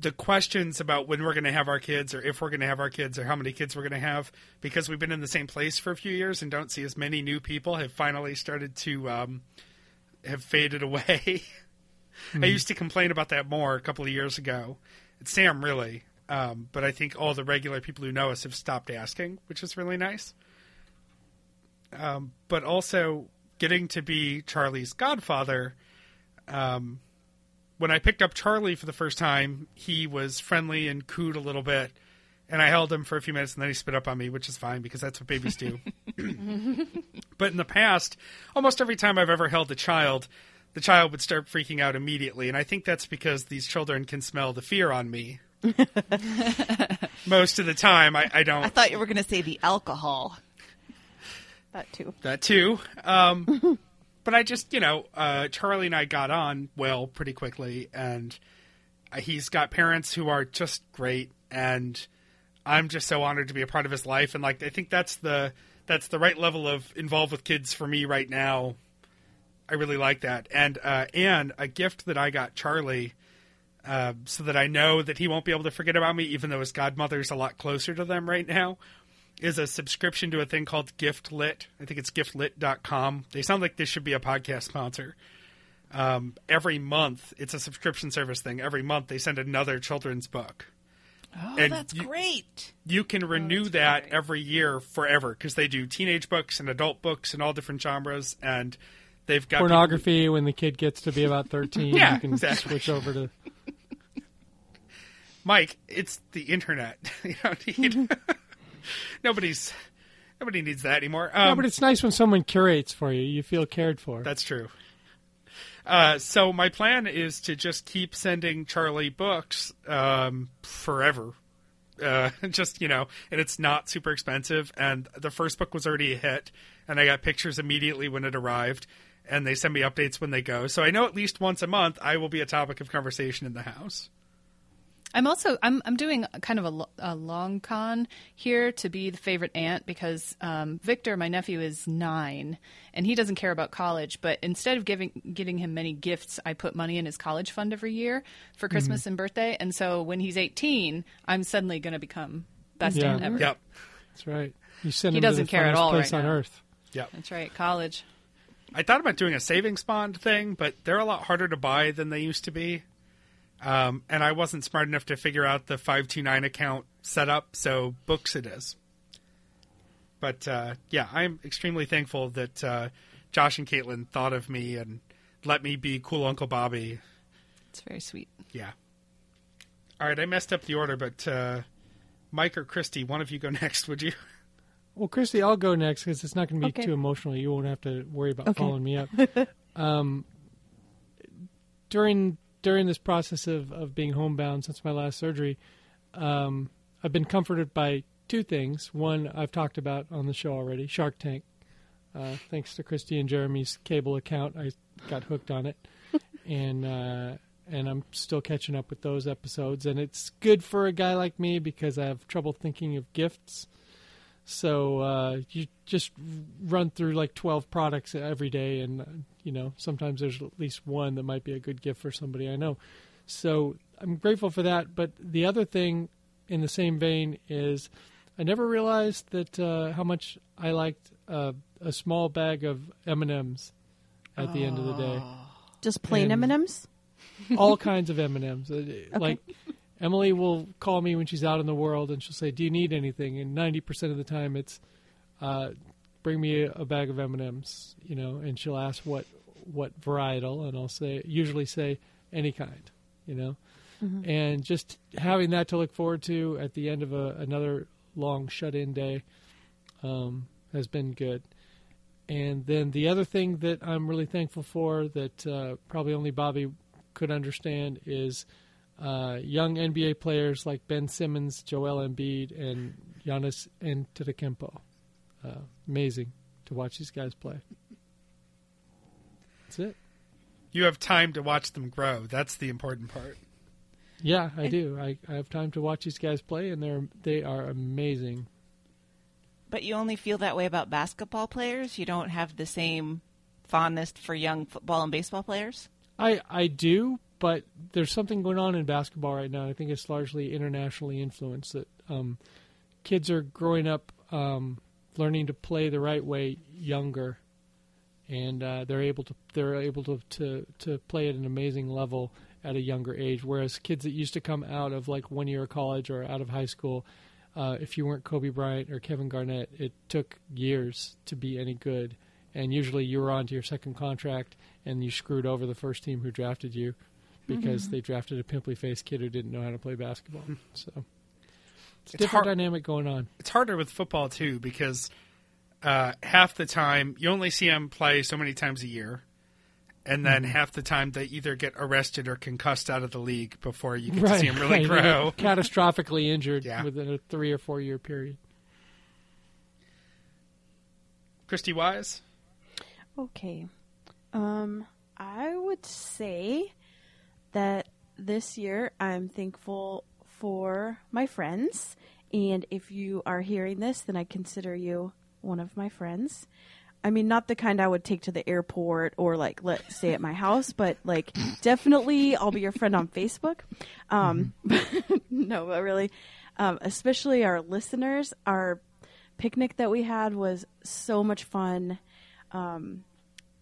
the questions about when we're going to have our kids or if we're going to have our kids or how many kids we're going to have because we've been in the same place for a few years and don't see as many new people have finally started to um, have faded away. I used to complain about that more a couple of years ago. It's Sam really, um, but I think all the regular people who know us have stopped asking, which is really nice. Um, but also getting to be Charlie's godfather. Um, when I picked up Charlie for the first time, he was friendly and cooed a little bit, and I held him for a few minutes, and then he spit up on me, which is fine because that's what babies do. but in the past, almost every time I've ever held a child, the child would start freaking out immediately, and I think that's because these children can smell the fear on me. Most of the time, I, I don't. I thought you were going to say the alcohol. That too. that too. Um, but I just, you know, uh, Charlie and I got on well pretty quickly, and he's got parents who are just great, and I'm just so honored to be a part of his life. And like, I think that's the that's the right level of involved with kids for me right now. I really like that, and uh, and a gift that I got Charlie. Uh, so that I know that he won't be able to forget about me, even though his godmother's a lot closer to them right now is a subscription to a thing called Giftlit. I think it's giftlit.com. They sound like this should be a podcast sponsor. Um, every month, it's a subscription service thing. Every month, they send another children's book. Oh, And that's you- great. You can renew that every year forever because they do teenage books and adult books and all different genres. And they've got people- Pornography when the kid gets to be about 13, Yeah, you can exactly. switch over to Mike, it's the internet. you don't need. nobody's. Nobody needs that anymore. Um, No, but it's nice when someone curates for you. You feel cared for. That's true. Uh, so my plan is to just keep sending Charlie books um, forever. Uh, just you know, and it's not super expensive. And the first book was already a hit, and I got pictures immediately when it arrived, and they send me updates when they go. So I know at least once a month I will be a topic of conversation in the house. I'm also I'm I'm doing kind of a, a long con here to be the favorite aunt because um, Victor, my nephew, is nine and he doesn't care about college. But instead of giving getting him many gifts, I put money in his college fund every year for Christmas and birthday. And so when he's 18, I'm suddenly going to become Best Yeah. aunt ever. Yep. That's right. You send He him doesn't the care at funnest all place right on now. earth. Yep. That's right. College. I thought about doing a savings bond thing, but they're a lot harder to buy than they used to be. Um, and I wasn't smart enough to figure out the 529 account setup, so books it is. But uh, yeah, I'm extremely thankful that uh, Josh and Caitlin thought of me and let me be cool Uncle Bobby. It's very sweet. Yeah. All right, I messed up the order, but uh, Mike or Christy, one of you go next, would you? Well, Christy, I'll go next because it's not going to be Okay. too emotional. You won't have to worry about Okay. following me up. um, during during this process of, of being homebound since my last surgery, um, I've been comforted by two things. One, I've talked about on the show already Shark Tank. Uh, thanks to Christy and Jeremy's cable account, I got hooked on it. and uh, and I'm still catching up with those episodes. And it's good for a guy like me because I have trouble thinking of gifts. So uh, you just run through like 12 products every day, and you know sometimes there's at least one that might be a good gift for somebody I know. So I'm grateful for that. But the other thing, in the same vein, is I never realized that uh, how much I liked uh, a small bag of M and M's at the end of the day Just plain M and M's. all kinds of M and M's. Like Emily will call me when she's out in the world, and she'll say, "Do you need anything?" And ninety percent of the time, it's uh, bring me a, a bag of M and M's. You know, and she'll ask what what varietal, and I'll say usually say any kind. You know, and just having that to look forward to at the end of a, another long shut-in day um, has been good. And then the other thing that I'm really thankful for that uh, probably only Bobby could understand is uh, young NBA players like Ben Simmons, Joel Embiid, and Giannis Antetokounmpo. Uh, amazing to watch these guys play. That's it. You have time to watch them grow. That's the important part. Yeah, I do. I, I have time to watch these guys play, and they're they are amazing. But you only feel that way about basketball players? You don't have the same fondness for young football and baseball players? I I do, but there's something going on in basketball right now. I think it's largely internationally influenced. That um, kids are growing up um, learning to play the right way younger, and uh, they're able to they're able to, to to play at an amazing level at a younger age. Whereas kids that used to come out of like one year of college or out of high school, uh, if you weren't Kobe Bryant or Kevin Garnett, it took years to be any good. And usually you were on to your second contract and you screwed over the first team who drafted you because they drafted a pimply faced kid who didn't know how to play basketball. So it's a It's different hard- dynamic going on. It's harder with football too because uh, half the time you only see them play so many times a year, and then Mm-hmm. half the time they either get arrested or concussed out of the league before you get to see them really right. Grow. get catastrophically injured Yeah. within a three or four year period. Christy Wise, Okay. Um, I would say that this year I'm thankful for my friends. And if you are hearing this, then I consider you one of my friends. I mean, not the kind I would take to the airport or like let stay at my house, but like definitely I'll be your friend on Facebook. Um, no, but really, um, especially our listeners, our picnic that we had was so much fun. Um,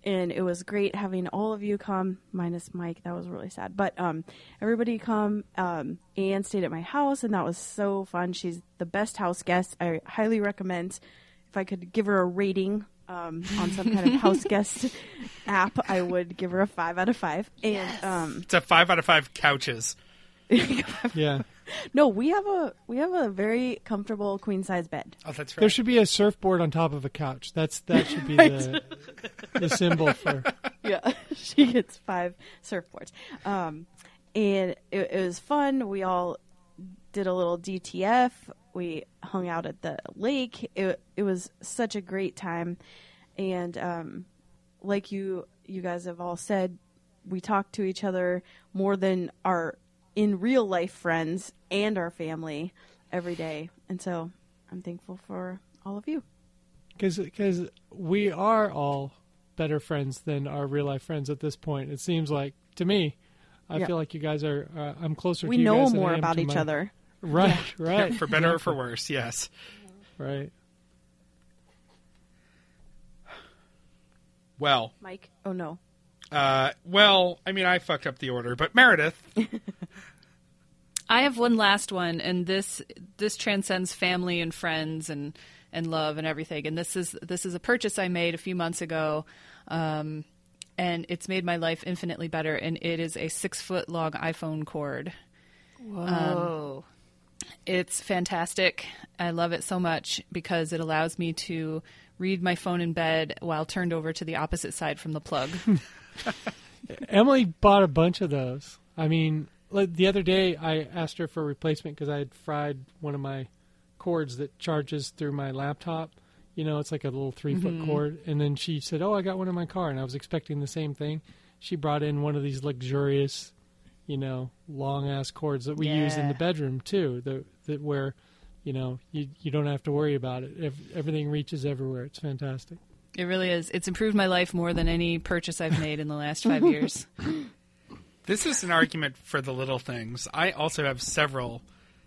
and it was great having all of you come, minus Mike. That was really sad, but um, everybody come. Um, Anne stayed at my house, and that was so fun. She's the best house guest. I highly recommend. If I could give her a rating um, on some kind of house guest app, I would give her a five out of five. And um, it's a five out of five couches. Yeah. no, we have a we have a very comfortable queen size bed. Oh, that's right. There should be a surfboard on top of a couch. That's that should be the the symbol for yeah, she gets five surfboards. Um, and it, it was fun. We all did a little DTF. We hung out at the lake. It it was such a great time, and um, like you you guys have all said, we talked to each other more than our in real life friends and our family every day, and so I'm thankful for all of you. because we are all better friends than our real life friends at this point. It seems like to me. I feel like you guys are. Uh, I'm closer. We to you know guys than I more about each my- other. Right, right, for better or for worse. Yes. right. Well, Mike. Oh no. uh, well, I mean, I fucked up the order, but Meredith, I have one last one, and this this transcends family and friends and and love and everything. And this is this is a purchase I made a few months ago, um, and it's made my life infinitely better. And it is a six foot long iPhone cord. Whoa. It's fantastic. I love it so much because it allows me to read my phone in bed while turned over to the opposite side from the plug. Emily bought a bunch of those. I mean, like the other day I asked her for a replacement because I had fried one of my cords that charges through my laptop. You know, it's like a little 3 foot mm-hmm. cord. And then she said, "Oh, I got one in my car," and I was expecting the same thing. She brought in one of these luxurious, you know, long ass cords that we use in the bedroom too. That that where, you know, you you don't have to worry about it. Ev- everything reaches everywhere. It's fantastic. It really is. It's improved my life more than any purchase I've made in the last five years. this is an argument for the little things. I also have several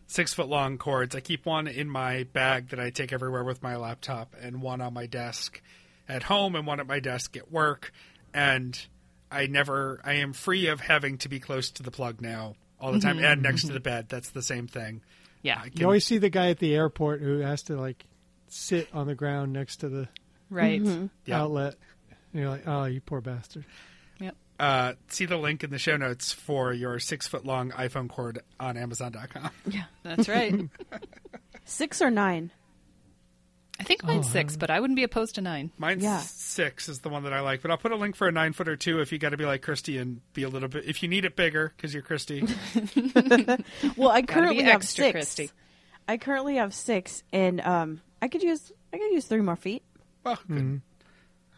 six foot long cords. I keep one in my bag that I take everywhere with my laptop, and one on my desk at home, and one at my desk at work. And I never, I am free of having to be close to the plug now all the mm-hmm. time, and next to mm-hmm. the bed. That's the same thing. Yeah, I You always see the guy at the airport who has to like sit on the ground next to the right. Mm-hmm. Yeah. outlet. And you're like, oh, you poor bastard. Yep. uh, see the link in the show notes for your six foot long iPhone cord on Amazon.com. Yeah, that's right. Six or nine? I think mine's six, but I wouldn't be opposed to nine. Mine's Yeah. six is the one that I like, but I'll put a link for a nine foot or two if you got to be like Christy and be a little bit. If you need it bigger because you're Christy, Well, I currently be have six. Christy. I currently have six, and um, I could use I could use three more feet. well, good.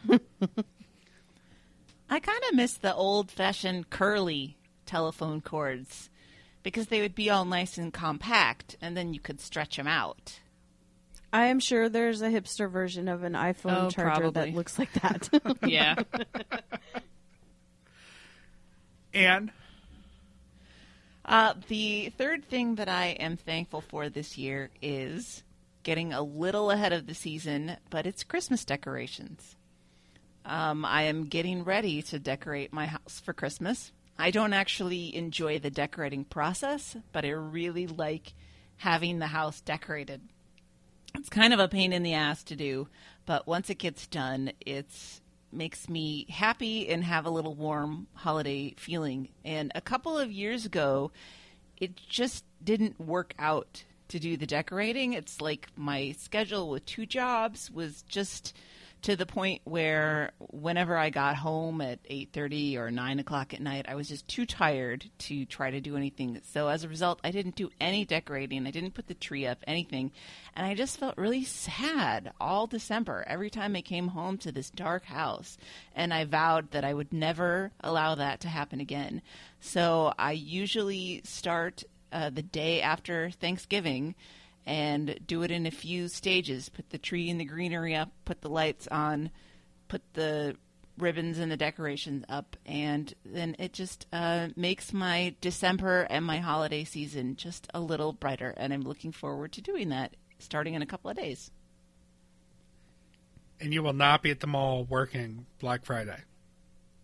I kind of miss the old fashioned curly telephone cords because they would be all nice and compact and then you could stretch them out. I am sure there's a hipster version of an iPhone Oh, charger probably. that looks like that. Yeah. and Uh, the third thing that I am thankful for this year is getting a little ahead of the season, but it's Christmas decorations. Um, I am getting ready to decorate my house for Christmas. I don't actually enjoy the decorating process, but I really like having the house decorated. It's kind of a pain in the ass to do, but once it gets done, it's makes me happy and have a little warm holiday feeling. And a couple of years ago, it just didn't work out to do the decorating. It's like my schedule with two jobs was just to the point where whenever I got home at eight thirty or nine o'clock at night, I was just too tired to try to do anything. So as a result, I didn't do any decorating. I didn't put the tree up, anything, and I just felt really sad all December. Every time I came home to this dark house, and I vowed that I would never allow that to happen again. So I usually start uh, the day after Thanksgiving and do it in a few stages. Put the tree and the greenery up, put the lights on, put the ribbons and the decorations up, and then it just uh, makes my December and my holiday season just a little brighter. And I'm looking forward to doing that starting in a couple of days. and you will not be at the mall working Black Friday.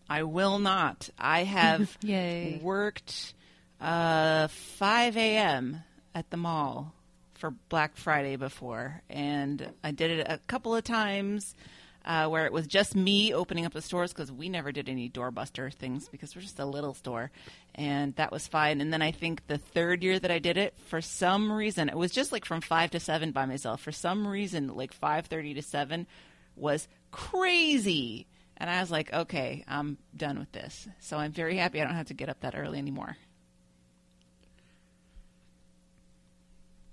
I will not. I have worked uh, 5 a.m. at the mall for Black Friday before, and I did it a couple of times uh, where it was just me opening up the stores because we never did any doorbuster things because we're just a little store, and that was fine. And then I think the third year that I did it, for some reason, it was just like from five to seven by myself. For some reason, like five thirty to seven was crazy. And I was like, okay, I'm done with this. So I'm very happy I don't have to get up that early anymore.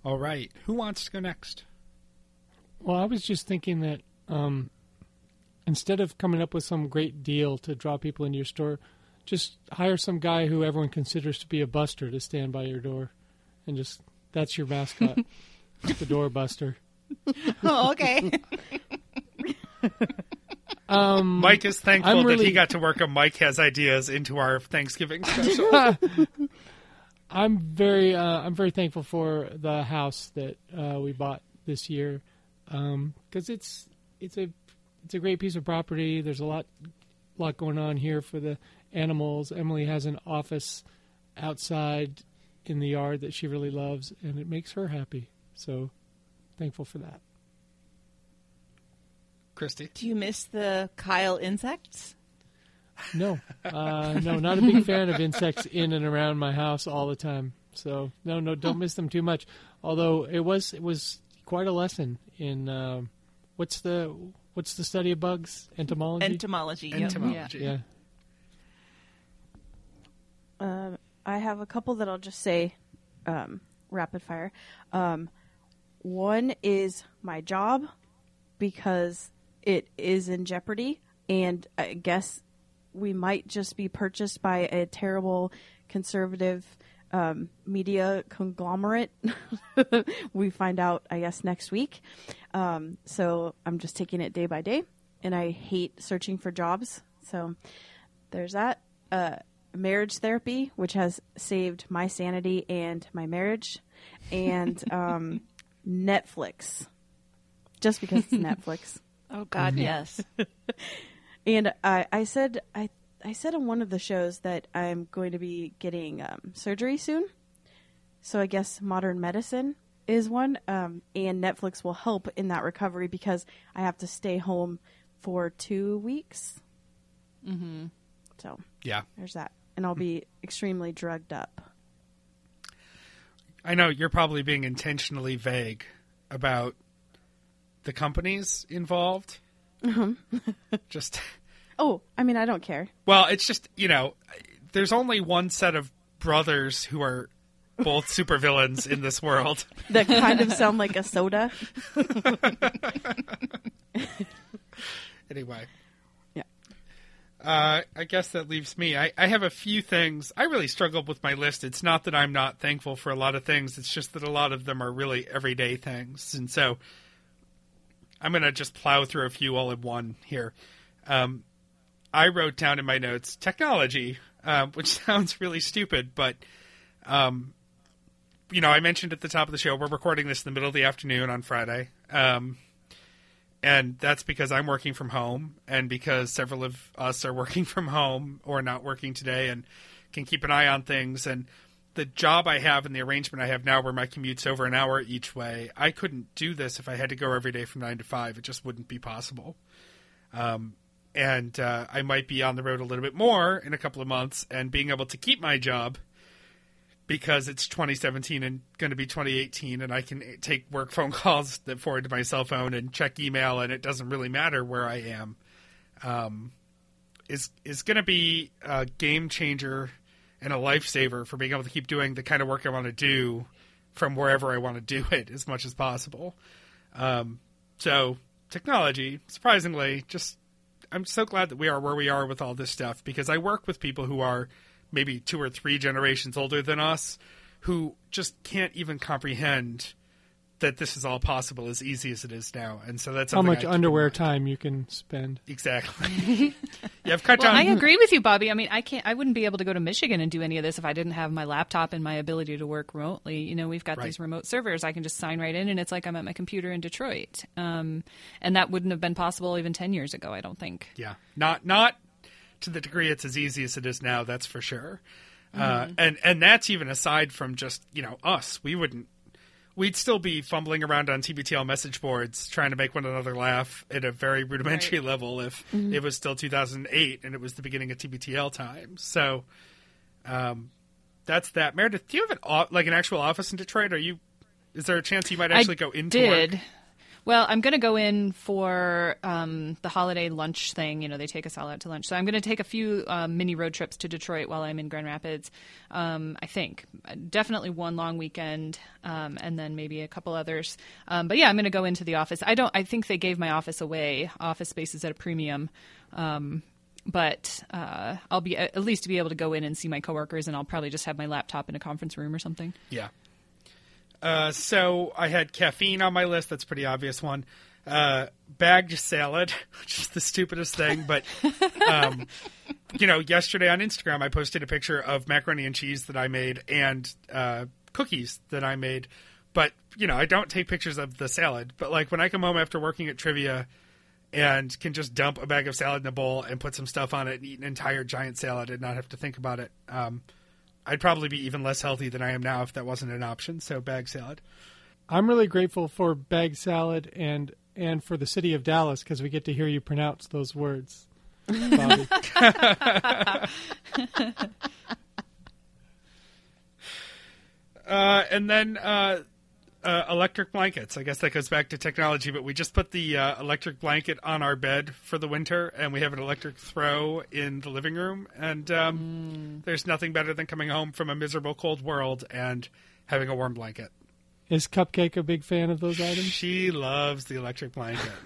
All right, who wants to go next? Well, I was just thinking that um, instead of coming up with some great deal to draw people into your store, just hire some guy who everyone considers to be a buster to stand by your door, and just that's your mascot, the door buster. oh, okay. Um, Mike is thankful I'm that he got to work on Mike has ideas into our Thanksgiving special. I'm very uh, I'm very thankful for the house that uh, we bought this year because it's it's a it's a great piece of property. There's a lot lot going on here for the animals. Emily has an office outside in the yard that she really loves, and it makes her happy. So thankful for that. Christy. Do you miss the Kyle insects? No, uh, no, not a big fan of insects in and around my house all the time. So no, no, don't miss them too much. Although it was it was quite a lesson in um, what's the what's the study of bugs entomology. Entomology. yep. Entomology. yeah, Uh, I have a couple that I'll just say um, rapid fire. Um, one is my job because it is in jeopardy, and I guess we might just be purchased by a terrible conservative um, media conglomerate. we find out, I guess, next week. Um, so I'm just taking it day by day, and I hate searching for jobs. So there's that. Uh, marriage therapy, which has saved my sanity and my marriage, and um, Netflix, just because it's Netflix. Oh God, yes. And I, I said I I said on one of the shows that I'm going to be getting um, surgery soon. So I guess modern medicine is one, um, and Netflix will help in that recovery because I have to stay home for two weeks. Mm-hmm. So Yeah. there's that, and I'll be extremely drugged up. I know you're probably being intentionally vague about the companies involved. just Oh, I mean, I don't care. well, it's just you know, there's only one set of brothers who are both supervillains in this world. That kind of sound like a soda. Anyway, Yeah. uh, I guess that leaves me. I, I have a few things. I really struggled with my list. It's not that I'm not thankful for a lot of things. It's just that a lot of them are really everyday things, and so I'm going to just plow through a few all in one here. Um, I wrote down in my notes technology, um, which sounds really stupid, but um, you know, I mentioned at the top of the show we're recording this in the middle of the afternoon on Friday. Um, and that's because I'm working from home, and because several of us are working from home or not working today, and can keep an eye on things. And the job I have and the arrangement I have now, where my commute's over an hour each way, I couldn't do this if I had to go every day from nine to five. It just wouldn't be possible. Um, and uh, I might be on the road a little bit more in a couple of months, and being able to keep my job because it's 2017 and going to be 2018 and I can take work phone calls that forward to my cell phone and check email and it doesn't really matter where I am um, is is going to be a game changer and a lifesaver for being able to keep doing the kind of work I want to do from wherever I want to do it as much as possible. Um, so technology, surprisingly, just I'm so glad that we are where we are with all this stuff because I work with people who are maybe two or three generations older than us who just can't even comprehend that this is all possible as easy as it is now. And so that's how something I much underwear time you can spend. Exactly. yeah, I've cut Well, down. I agree with you, Bobby. I mean, I can't. I wouldn't be able to go to Michigan and do any of this if I didn't have my laptop and my ability to work remotely. You know, we've got Right. these remote servers. I can just sign right in, and it's like I'm at my computer in Detroit. Um, and that wouldn't have been possible even ten years ago. I don't think. Yeah, not not to the degree it's as easy as it is now. That's for sure. Uh, Mm-hmm. and and that's even aside from just you know us. We wouldn't. We'd still be fumbling around on TBTL message boards trying to make one another laugh at a very rudimentary level if Mm-hmm. it was still 2008 and it was the beginning of TBTL time. So, um, that's that. Meredith, do you have an like an actual office in Detroit? Are you? Is there a chance you might actually I go into did. work? Well, I'm going to go in for um, the holiday lunch thing. You know, they take us all out to lunch. So I'm going to take a few um, mini road trips to Detroit while I'm in Grand Rapids. Um, I think definitely one long weekend, um, and then maybe a couple others. Um, but yeah, I'm going to go into the office. I don't. I think they gave my office away. Office space is at a premium. Um, but uh, I'll be at least be able to go in and see my coworkers, and I'll probably just have my laptop in a conference room or something. Yeah. Uh, so I had caffeine on my list. That's pretty obvious one. Uh, bagged salad, which is the stupidest thing, but um, you know, yesterday on Instagram, I posted a picture of macaroni and cheese that I made and uh, cookies that I made. But you know, I don't take pictures of the salad. But like when I come home after working at trivia and can just dump a bag of salad in a bowl and put some stuff on it and eat an entire giant salad and not have to think about it. Um, I'd probably be even less healthy than I am now if that wasn't an option. So bag salad. I'm really grateful for bag salad and and for the city of Dallas because we get to hear you pronounce those words. Bobby. Uh, and then uh, uh, electric blankets. I guess that goes back to technology, but we just put the uh, electric blanket on our bed for the winter, and we have an electric throw in the living room. And um, there's nothing better than coming home from a miserable cold world and having a warm blanket. Is Cupcake a big fan of those items? She loves the electric blanket.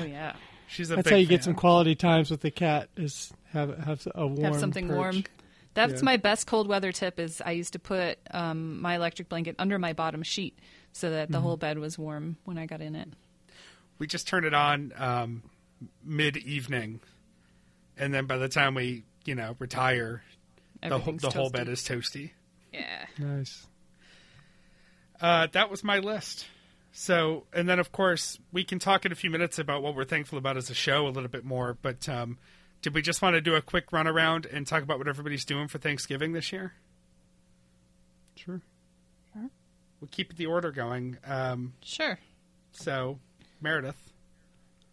Oh yeah. She's a That's big how you get some quality times with the cat. Is have have a warm have something perch. warm. That's Yeah. my best cold weather tip. Is I used to put um, my electric blanket under my bottom sheet so that the whole bed was warm when I got in it. we just turn it on um, mid evening, and then by the time we you know retire, the whole, Everything's the whole bed is toasty. Yeah. Nice. Uh, that was my list. So, and then of course we can talk in a few minutes about what we're thankful about as a show a little bit more. But um, did we just want to do a quick run around and talk about what everybody's doing for Thanksgiving this year? Sure. We'll keep the order going. Um, Sure. so, Meredith,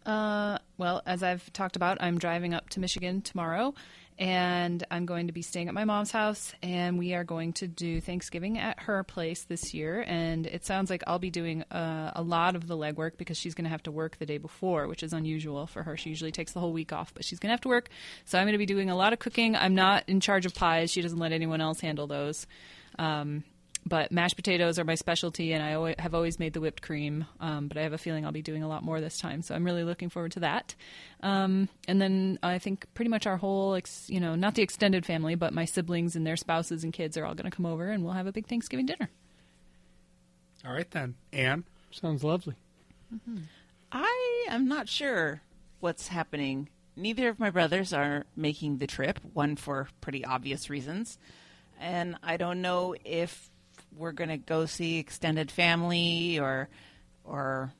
Uh, well, as I've talked about, I'm driving up to Michigan tomorrow, and I'm going to be staying at my mom's house, and we are going to do Thanksgiving at her place this year. And it sounds like I'll be doing uh, a lot of the legwork because she's going to have to work the day before, which is unusual for her. She usually takes the whole week off, but she's going to have to work. So I'm going to be doing a lot of cooking. I'm not in charge of pies. She doesn't let anyone else handle those. Um, but mashed potatoes are my specialty, and I always, have always made the whipped cream. Um, but I have a feeling I'll be doing a lot more this time, so I'm really looking forward to that. Um, and then I think pretty much our whole, ex, you know, not the extended family, but my siblings and their spouses and kids are all going to come over, and we'll have a big Thanksgiving dinner. all right then, Anne. Sounds lovely. I am not sure what's happening. Neither of my brothers are making the trip, one for pretty obvious reasons. And I don't know if we're going to go see extended family or or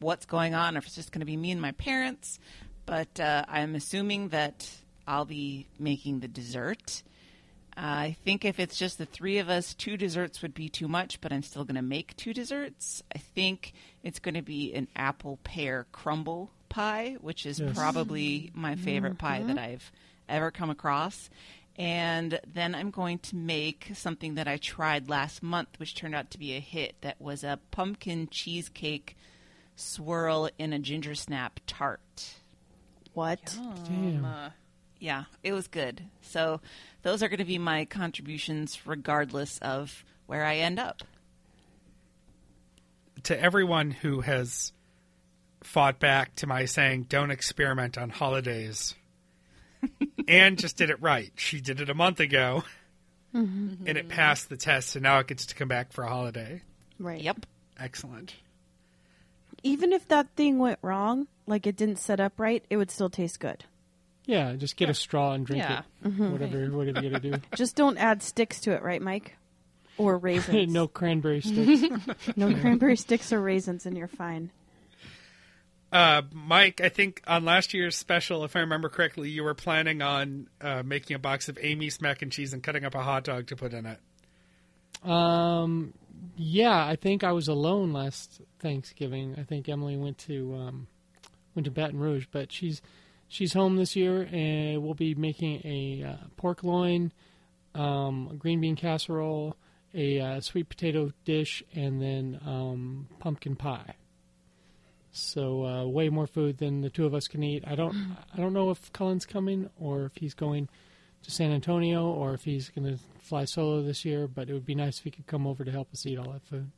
what's going on, or if it's just going to be me and my parents. But uh, I'm assuming that I'll be making the dessert. I think if it's just the three of us, two desserts would be too much, but I'm still going to make two desserts. I think it's going to be an apple pear crumble pie, which is Yes. probably my favorite pie that I've ever come across. And then I'm going to make something that I tried last month, which turned out to be a hit. That was a pumpkin cheesecake swirl in a ginger snap tart. What? Damn. Yeah, it was good. So those are going to be my contributions regardless of where I end up. To everyone who has fought back to my saying don't experiment on holidays, Anne just did it right. She did it a month ago, mm-hmm. and it passed the test, and now it gets to come back for a holiday. Right. Yep. Excellent. Even if that thing went wrong, like it didn't set up right, it would still taste good. Yeah, just get a straw and drink Yeah. it. Whatever, whatever you got to do. Just don't add sticks to it, right, Mike? Or raisins. no cranberry sticks. no cranberry sticks or raisins, and you're fine. Uh, Mike, I think on last year's special, if I remember correctly, you were planning on uh, making a box of Amy's mac and cheese and cutting up a hot dog to put in it. Um, yeah, I think I was alone last Thanksgiving. I think Emily went to um, went to Baton Rouge, but she's she's home this year, and we'll be making a uh, pork loin, um, a green bean casserole, a uh, sweet potato dish, and then um, pumpkin pie. So uh, way more food than the two of us can eat. I don't I don't know if Cullen's coming or if he's going to San Antonio or if he's going to fly solo this year, but it would be nice if he could come over to help us eat all that food.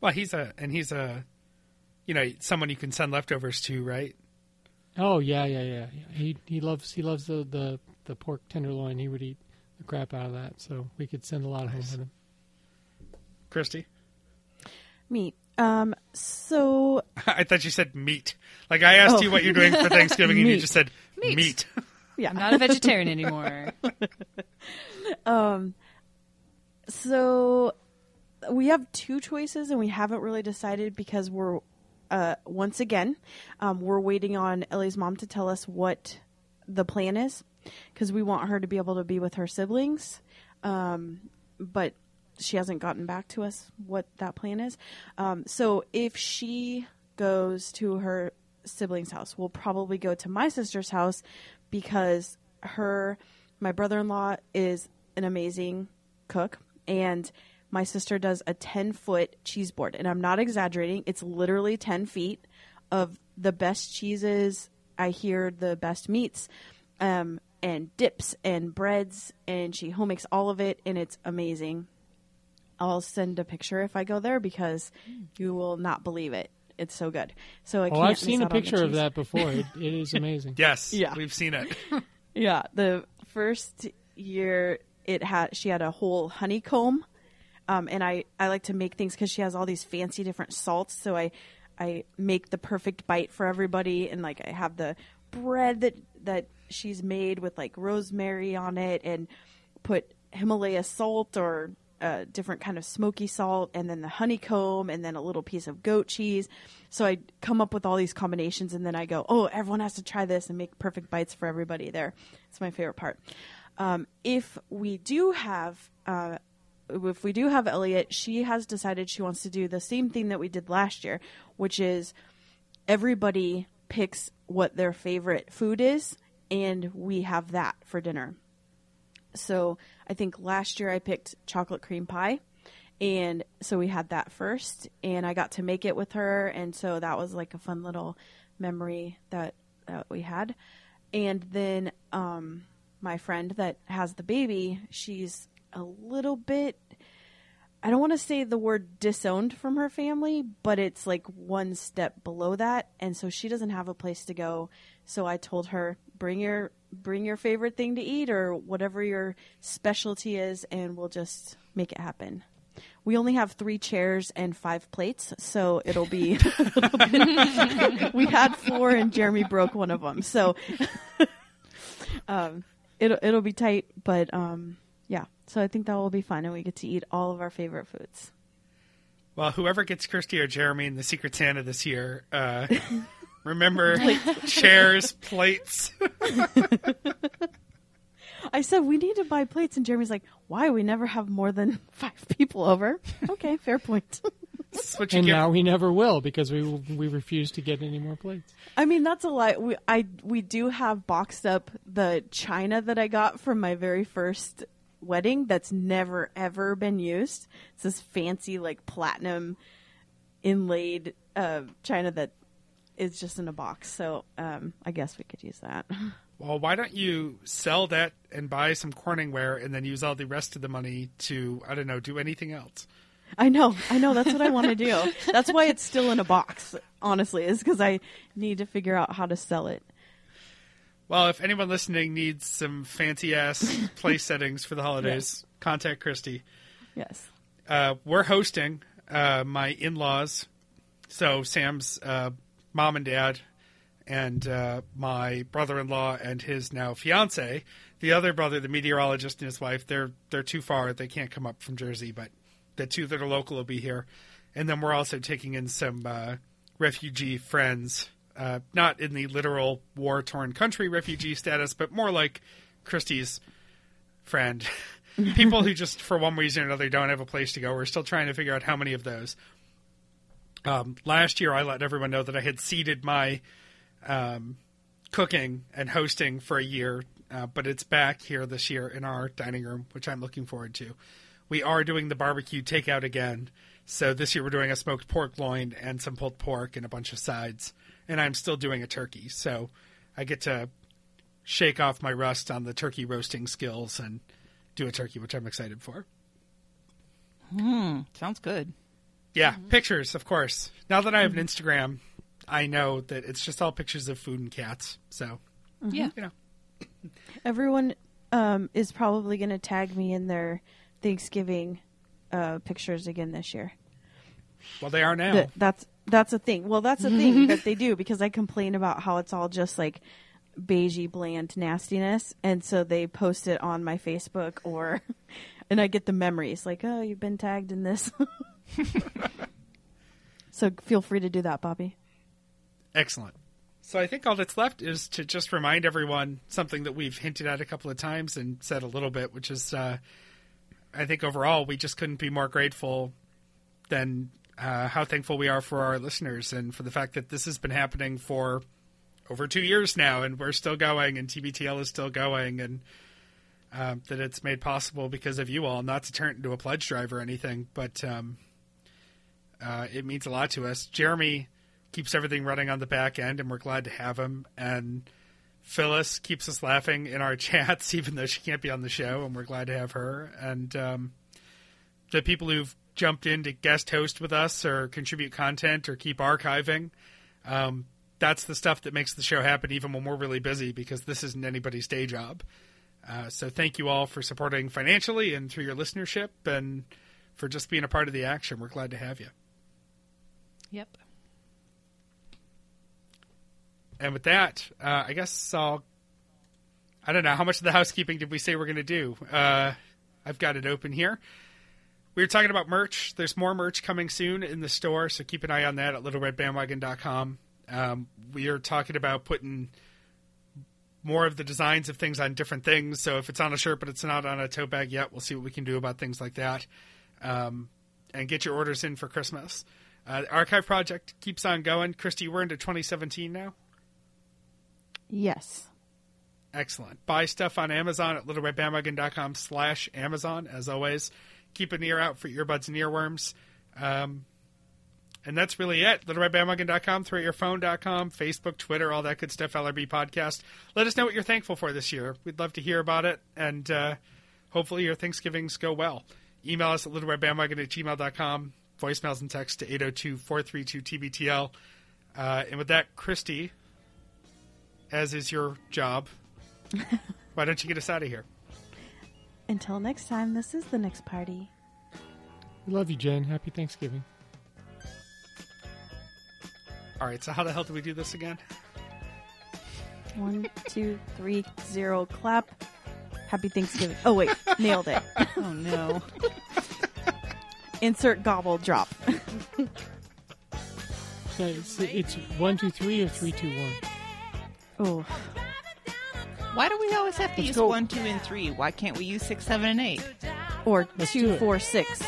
Well, he's a and he's a, you know, someone you can send leftovers to, right? Oh yeah, yeah, yeah. yeah. He he loves he loves the, the, the pork tenderloin. He would eat the crap out of that, so we could send a lot of home with him. Christy, Meat. Um. So I thought you said meat. Like I asked Oh. you what you're doing for Thanksgiving, and you just said Meat. meat. Yeah. I'm not a vegetarian anymore. Um, so we have two choices, and we haven't really decided because we're uh, once again um, we're waiting on Ellie's mom to tell us what the plan is because we want her to be able to be with her siblings, um, but she hasn't gotten back to us what that plan is. Um, so if she goes to her siblings' house, we'll probably go to my sister's house because her my brother-in-law is an amazing cook and my sister does a 10 foot cheese board. And i'm not exaggerating. It's literally 10 feet of the best cheeses. I hear the best meats um, and dips and breads and she home makes all of it and it's amazing i'll send a picture if i go there because you will not believe it it's so good so I Oh, can't I've seen a out on the picture of that before. It, it is amazing. Yes, Yeah. we've seen it. Yeah, the first year it had she had a whole honeycomb, um, and I I like to make things because she has all these fancy different salts. So I I make the perfect bite for everybody, and like I have the bread that that she's made with like rosemary on it, and put Himalaya salt or a different kind of smoky salt, and then the honeycomb, and then a little piece of goat cheese. So I come up with all these combinations, and then I go, oh, everyone has to try this and make perfect bites for everybody. There, it's my favorite part. Um, if we do have, uh, if we do have Elliot, she has decided she wants to do the same thing that we did last year, which is everybody picks what their favorite food is, and we have that for dinner. So I think last year I picked chocolate cream pie. And so we had that first, and I got to make it with her. And so that was like a fun little memory that, that we had. And then um, my friend that has the baby, she's a little bit, I don't want to say the word disowned from her family, but it's like one step below that. And so she doesn't have a place to go. So I told her, bring your bring your favorite thing to eat or whatever your specialty is and we'll just make it happen. We only have three chairs and five plates, so it'll be. bit- we had four, and Jeremy broke one of them, so um, it'll it'll be tight. But um, yeah, so I think that will be fun, and we get to eat all of our favorite foods. Well, whoever gets Christy or Jeremy in the Secret Santa this year, uh, remember chairs, plates. I said we need to buy plates, and Jeremy's like, "Why? We never have more than five people over." okay, fair point. This what you And get. now we never will because we we refuse to get any more plates. I mean, that's a lie. We I we do have boxed up the china that I got from my very first wedding. That's never ever been used. It's this fancy like platinum inlaid uh, china that is just in a box. So um, I guess we could use that. Well, why don't you sell that and buy some Corningware and then use all the rest of the money to, I don't know, do anything else? I know, I know. That's what I want to do. That's why it's still in a box. Honestly, is because I need to figure out how to sell it. Well, if anyone listening needs some fancy ass place settings for the holidays, contact Christy. Yes. Uh, we're hosting uh, my in laws, so Sam's uh, mom and dad, and uh, my brother in law and his now fiance. The other brother, the meteorologist and his wife, they're they're too far. They can't come up from Jersey, but the two that are local will be here. And then we're also taking in some uh, refugee friends, uh, not in the literal war torn country refugee status, but more like Christy's friend. People who just, for one reason or another, don't have a place to go. We're still trying to figure out how many of those. Um, last year, I let everyone know that I had ceded my um, cooking and hosting for a year, uh, but it's back here this year in our dining room, which I'm looking forward to. We are doing the barbecue takeout again. So this year we're doing a smoked pork loin and some pulled pork and a bunch of sides. And I'm still doing a turkey. So I get to shake off my rust on the turkey roasting skills and do a turkey, which I'm excited for. Hmm, sounds good. Yeah, pictures, of course. Now that I have an Instagram, I know that it's just all pictures of food and cats. So, Yeah. you know, Everyone um, is probably going to tag me in their Thanksgiving uh, pictures again this year. well, they are now. That- that's that's a thing. Well, that's a thing that they do because I complain about how it's all just like beigey bland nastiness, and so they post it on my Facebook or, and I get the memories like, oh, you've been tagged in this. so feel free to do that, Bobby. Excellent. So I think all that's left is to just remind everyone something that we've hinted at a couple of times and said a little bit, which is uh, I think overall we just couldn't be more grateful than uh, how thankful we are for our listeners and for the fact that this has been happening for over two years now and we're still going and TBTL is still going and um, that it's made possible because of you all, not to turn it into a pledge drive or anything, but um, uh, it means a lot to us. Jeremy keeps everything running on the back end, and we're glad to have him. And Phyllis keeps us laughing in our chats, even though she can't be on the show, and we're glad to have her. And um, the people who've jumped in to guest host with us or contribute content or keep archiving. Um, that's the stuff that makes the show happen even when we're really busy because this isn't anybody's day job. Uh, so thank you all for supporting financially and through your listenership and for just being a part of the action. We're glad to have you. Yep. And with that, uh, I guess I'll. I don't know how much of the housekeeping did we say we're going to do. Uh, I've got it open here. We were talking about merch. There's more merch coming soon in the store, so keep an eye on that at littleredbandwagon.com. Um, we are talking about putting more of the designs of things on different things. So if it's on a shirt but it's not on a tote bag yet, we'll see what we can do about things like that. Um, and get your orders in for Christmas. Uh, the archive project keeps on going. Christy, we're into 2017 now. Yes. Excellent. Buy stuff on Amazon at littleredbandwagon.com slash Amazon. As always, keep an ear out for earbuds and earworms. Um, and that's really it. LittleRedBandwagon.com, throughoutyourphone.com, Facebook, Twitter, all that good stuff, LRB Podcast. Let us know what you're thankful for this year. We'd love to hear about it, and uh, hopefully your Thanksgivings go well. Email us at littleredbandwagon at gmail.com, voicemails and text to 802-432-TBTL. Uh, and with that, Christy, as is your job, why don't you get us out of here? Until next time, this is the next party. We love you, Jen. Happy Thanksgiving. All right, so how the hell do we do this again? One, two, three, zero, clap. Happy Thanksgiving. Oh, wait, nailed it. Oh no. Insert gobble drop. Yeah, it's, it's one, two, three, or three, two, one. Oh, Why do we always have to Let's use go. one, two, and three? Why can't we use six, seven, and eight? or Let's do two, it. four, six,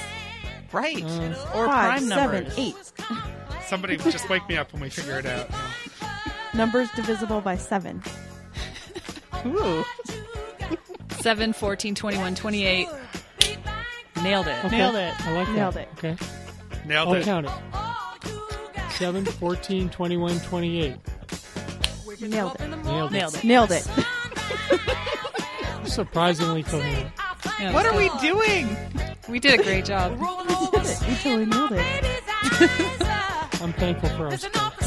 Right. Uh, or five, prime seven, numbers. eight. Somebody just wake me up when we figure it out. Numbers divisible by seven. Ooh. 7, 14, 21, 28. Nailed it. Okay. Nailed it. I like Nailed that. it. Okay. Nailed I'll it. count it. 7, 14, 21, 28. Nailed it. Nailed it. Nailed it. Nailed it. Surprisingly coherent. Yeah, What so- are we doing? We did a great job. you totally nailed it. I'm thankful for our There's stuff.